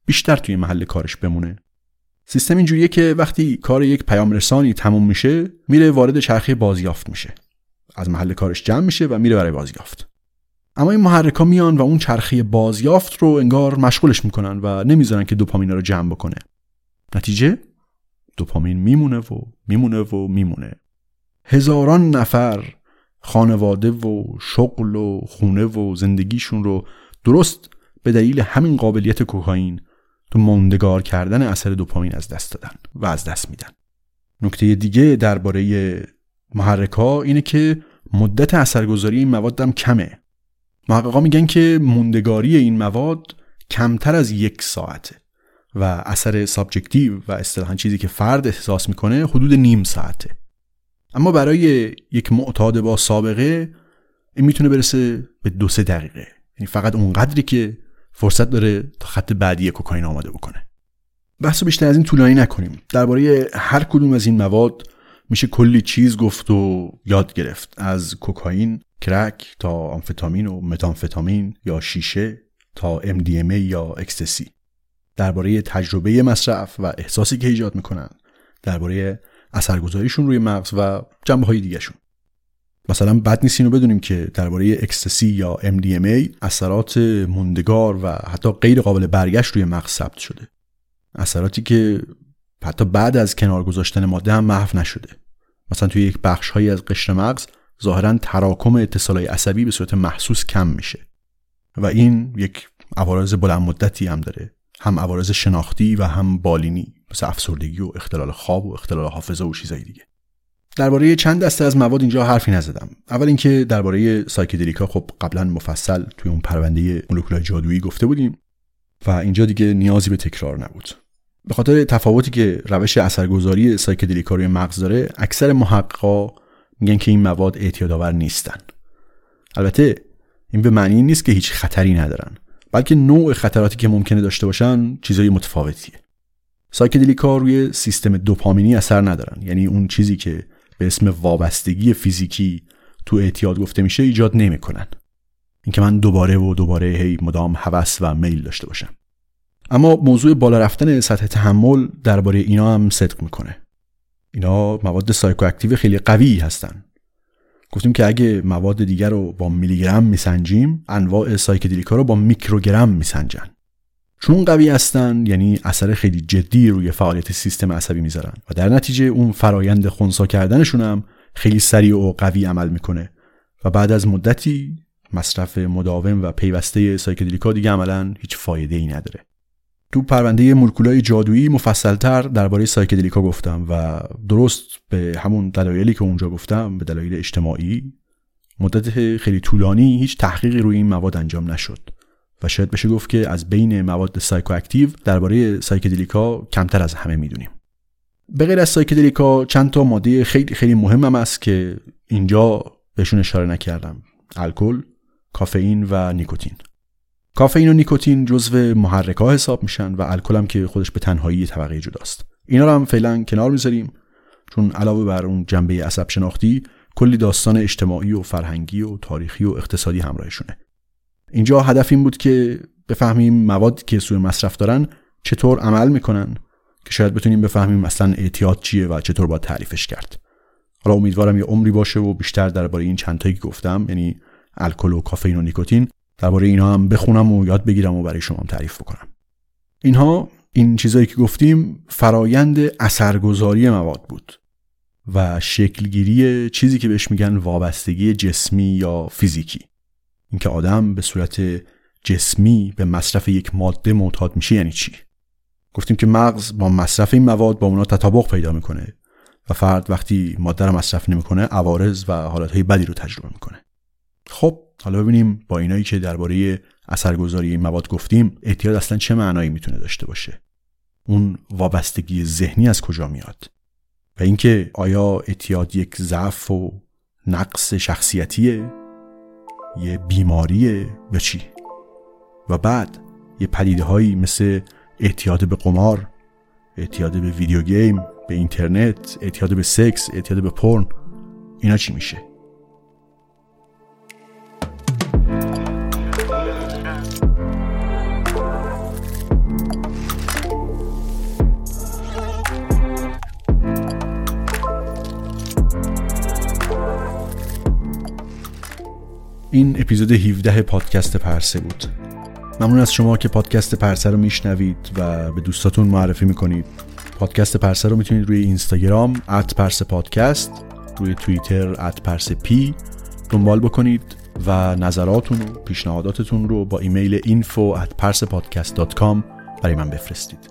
بیشتر توی محل کارش بمونه. سیستم اینجوریه که وقتی کار یک پیام رسانی تموم میشه میره وارد چرخه بازیافت میشه. از محل کارش جمع میشه و میره برای بازیافت. اما این محرکا میان و اون چرخه بازیافت رو انگار مشغولش می‌کنن و نمی‌ذارن که دوپامین رو جمع بکنه. نتیجه دوپامین میمونه و میمونه و میمونه. هزاران نفر خانواده و شغل و خونه و زندگیشون رو درست به دلیل همین قابلیت کوکائین تو ماندگار کردن اثر دوپامین از دست دادن و از دست میدن. نکته دیگه درباره محرکا اینه که مدت اثرگذاری این مواد هم کمه. محققا میگن که موندگاری این مواد کمتر از یک ساعته. و اثر subjective و اصطلاحا چیزی که فرد احساس می‌کنه حدود نیم ساعته. اما برای یک معتاد با سابقه این می‌تونه برسه به دو سه دقیقه. یعنی فقط اونقدری که فرصت داره تا خط بعدی کوکائین آماده بکنه. بحث بیشتر از این طولانی نکنیم. درباره هر کدوم از این مواد میشه کلی چیز گفت و یاد گرفت. از کوکائین کرک تا آمفتامین و متامفتامین یا شیشه تا MDMA یا اکستسی درباره تجربه مصرف و احساسی که ایجاد می‌کنن درباره اثرگذاریشون روی مغز و جنبه های دیگهشون. مثلا بد نیست اینو بدونیم که درباره اکستسی یا MDMA اثرات موندگار و حتی غیر قابل برگشت روی مغز ثبت شده. اثراتی که حتی بعد از کنار گذاشتن ماده هم محو نشده. مثلا توی یک بخش هایی از قشر مغز ظاهرا تراکم اتصالای عصبی به صورت محسوس کم میشه. و این یک عوارض بلند مدتی هم داره. هم عوارض شناختی و هم بالینی مثل افسردگی و اختلال خواب و اختلال حافظه و چیزایی دیگه. درباره چند دسته از مواد اینجا حرفی نزدم. اول اینکه درباره سایکدلیکا خب قبلا مفصل توی اون پرونده مولکولای جادویی گفته بودیم و اینجا دیگه نیازی به تکرار نبود. به خاطر تفاوتی که روش اثرگذاری سایکدلیکا روی مغز داره اکثر محققا میگن که این مواد اعتیادآور نیستن. البته این به معنی نیست که هیچ خطری ندارن. بلکه نوع خطراتی که ممکنه داشته باشن چیزای متفاوتیه. psychedelic ا روی سیستم دوپامینی اثر ندارن. یعنی اون چیزی که به اسم وابستگی فیزیکی تو اعتیاد گفته میشه ایجاد نمی‌کنن. اینکه من دوباره و دوباره هی مدام هوس و میل داشته باشم. اما موضوع بالا رفتن سطح تحمل درباره اینا هم صدق می‌کنه. اینا مواد psychoactive خیلی قوی هستن. گفتیم که اگه مواد دیگر رو با میلی گرم میسنجیم انواع سایکدلیکا رو با میکروگرم میسنجن. چون قوی هستن یعنی اثر خیلی جدی روی فعالیت سیستم عصبی می‌ذارن و در نتیجه اون فرایند خونسا کردنشون هم خیلی سریع و قوی عمل می‌کنه و بعد از مدتی مصرف مداوم و پیوسته سایکدلیکا دیگه عملا هیچ فایده ای نداره. تو پرونده مولکولای جادویی مفصلتر درباره سایکدلیکا گفتم و درست به همون دلایلی که اونجا گفتم به دلایل اجتماعی مدت خیلی طولانی هیچ تحقیقی روی این مواد انجام نشد و شاید بشه گفت که از بین مواد psychoactive درباره psychedelic ا کمتر از همه می‌دونیم. به غیر از psychedelic ا چند تا ماده خیلی خیلی مهم هم است که اینجا بهشون اشاره نکردم الکل کافئین و نیکوتین. کافئین و نیکوتین جزو محرکا حساب میشن و الکل هم که خودش به تنهایی طبقه جداست. اینا رو هم فعلا کنار می‌ذاریم چون علاوه بر اون جنبه عصب شناختی کلی داستان اجتماعی و فرهنگی و تاریخی و اقتصادی همراهشونه. اینجا هدف این بود که بفهمیم مواد که سوی مصرف دارن چطور عمل می‌کنن که شاید بتونیم بفهمیم مثلا اعتیاد چیه و چطور باید تعریفش کرد. حالا امیدوارم یه عمری باشه و بیشتر درباره این چند تایی که گفتم یعنی الکل و کافئین و نیکوتین درباره اینا هم بخونم و یاد بگیرم و برای شما هم تعریف بکنم. اینها این چیزایی که گفتیم فرایند اثرگذاری مواد بود و شکلگیری چیزی که بهش میگن وابستگی جسمی یا فیزیکی. اینکه آدم به صورت جسمی به مصرف یک ماده معتاد میشه یعنی چی؟ گفتیم که مغز با مصرف این مواد با اونا تطابق پیدا می‌کنه و فرد وقتی ماده رو مصرف نمی‌کنه عوارض و حالتهای بدی رو تجربه می‌کنه. خب حالا ببینیم با اینایی که درباره اثرگذاری این مواد گفتیم اعتیاد اصلا چه معنایی می‌تونه داشته باشه؟ اون وابستگی ذهنی از کجا میاد؟ و اینکه آیا اعتیاد یک ضعف و نقص شخصیتیه؟ یه بیماریه یا چی؟ و بعد یه پدیده هایی مثل اعتیاد به قمار اعتیاد به ویدیو گیم به اینترنت اعتیاد به سکس اعتیاد به پرن اینا چی میشه؟ این اپیزود 17 پادکست پرسه بود. ممنون از شما که پادکست پرسه رو میشنوید و به دوستاتون معرفی می‌کنید. پادکست پرسه رو می‌تونید روی اینستاگرام at پرسه پادکست روی توییتر at پرسه پی دنبال بکنید و نظراتون و پیشنهاداتتون رو با ایمیل info at برای من بفرستید.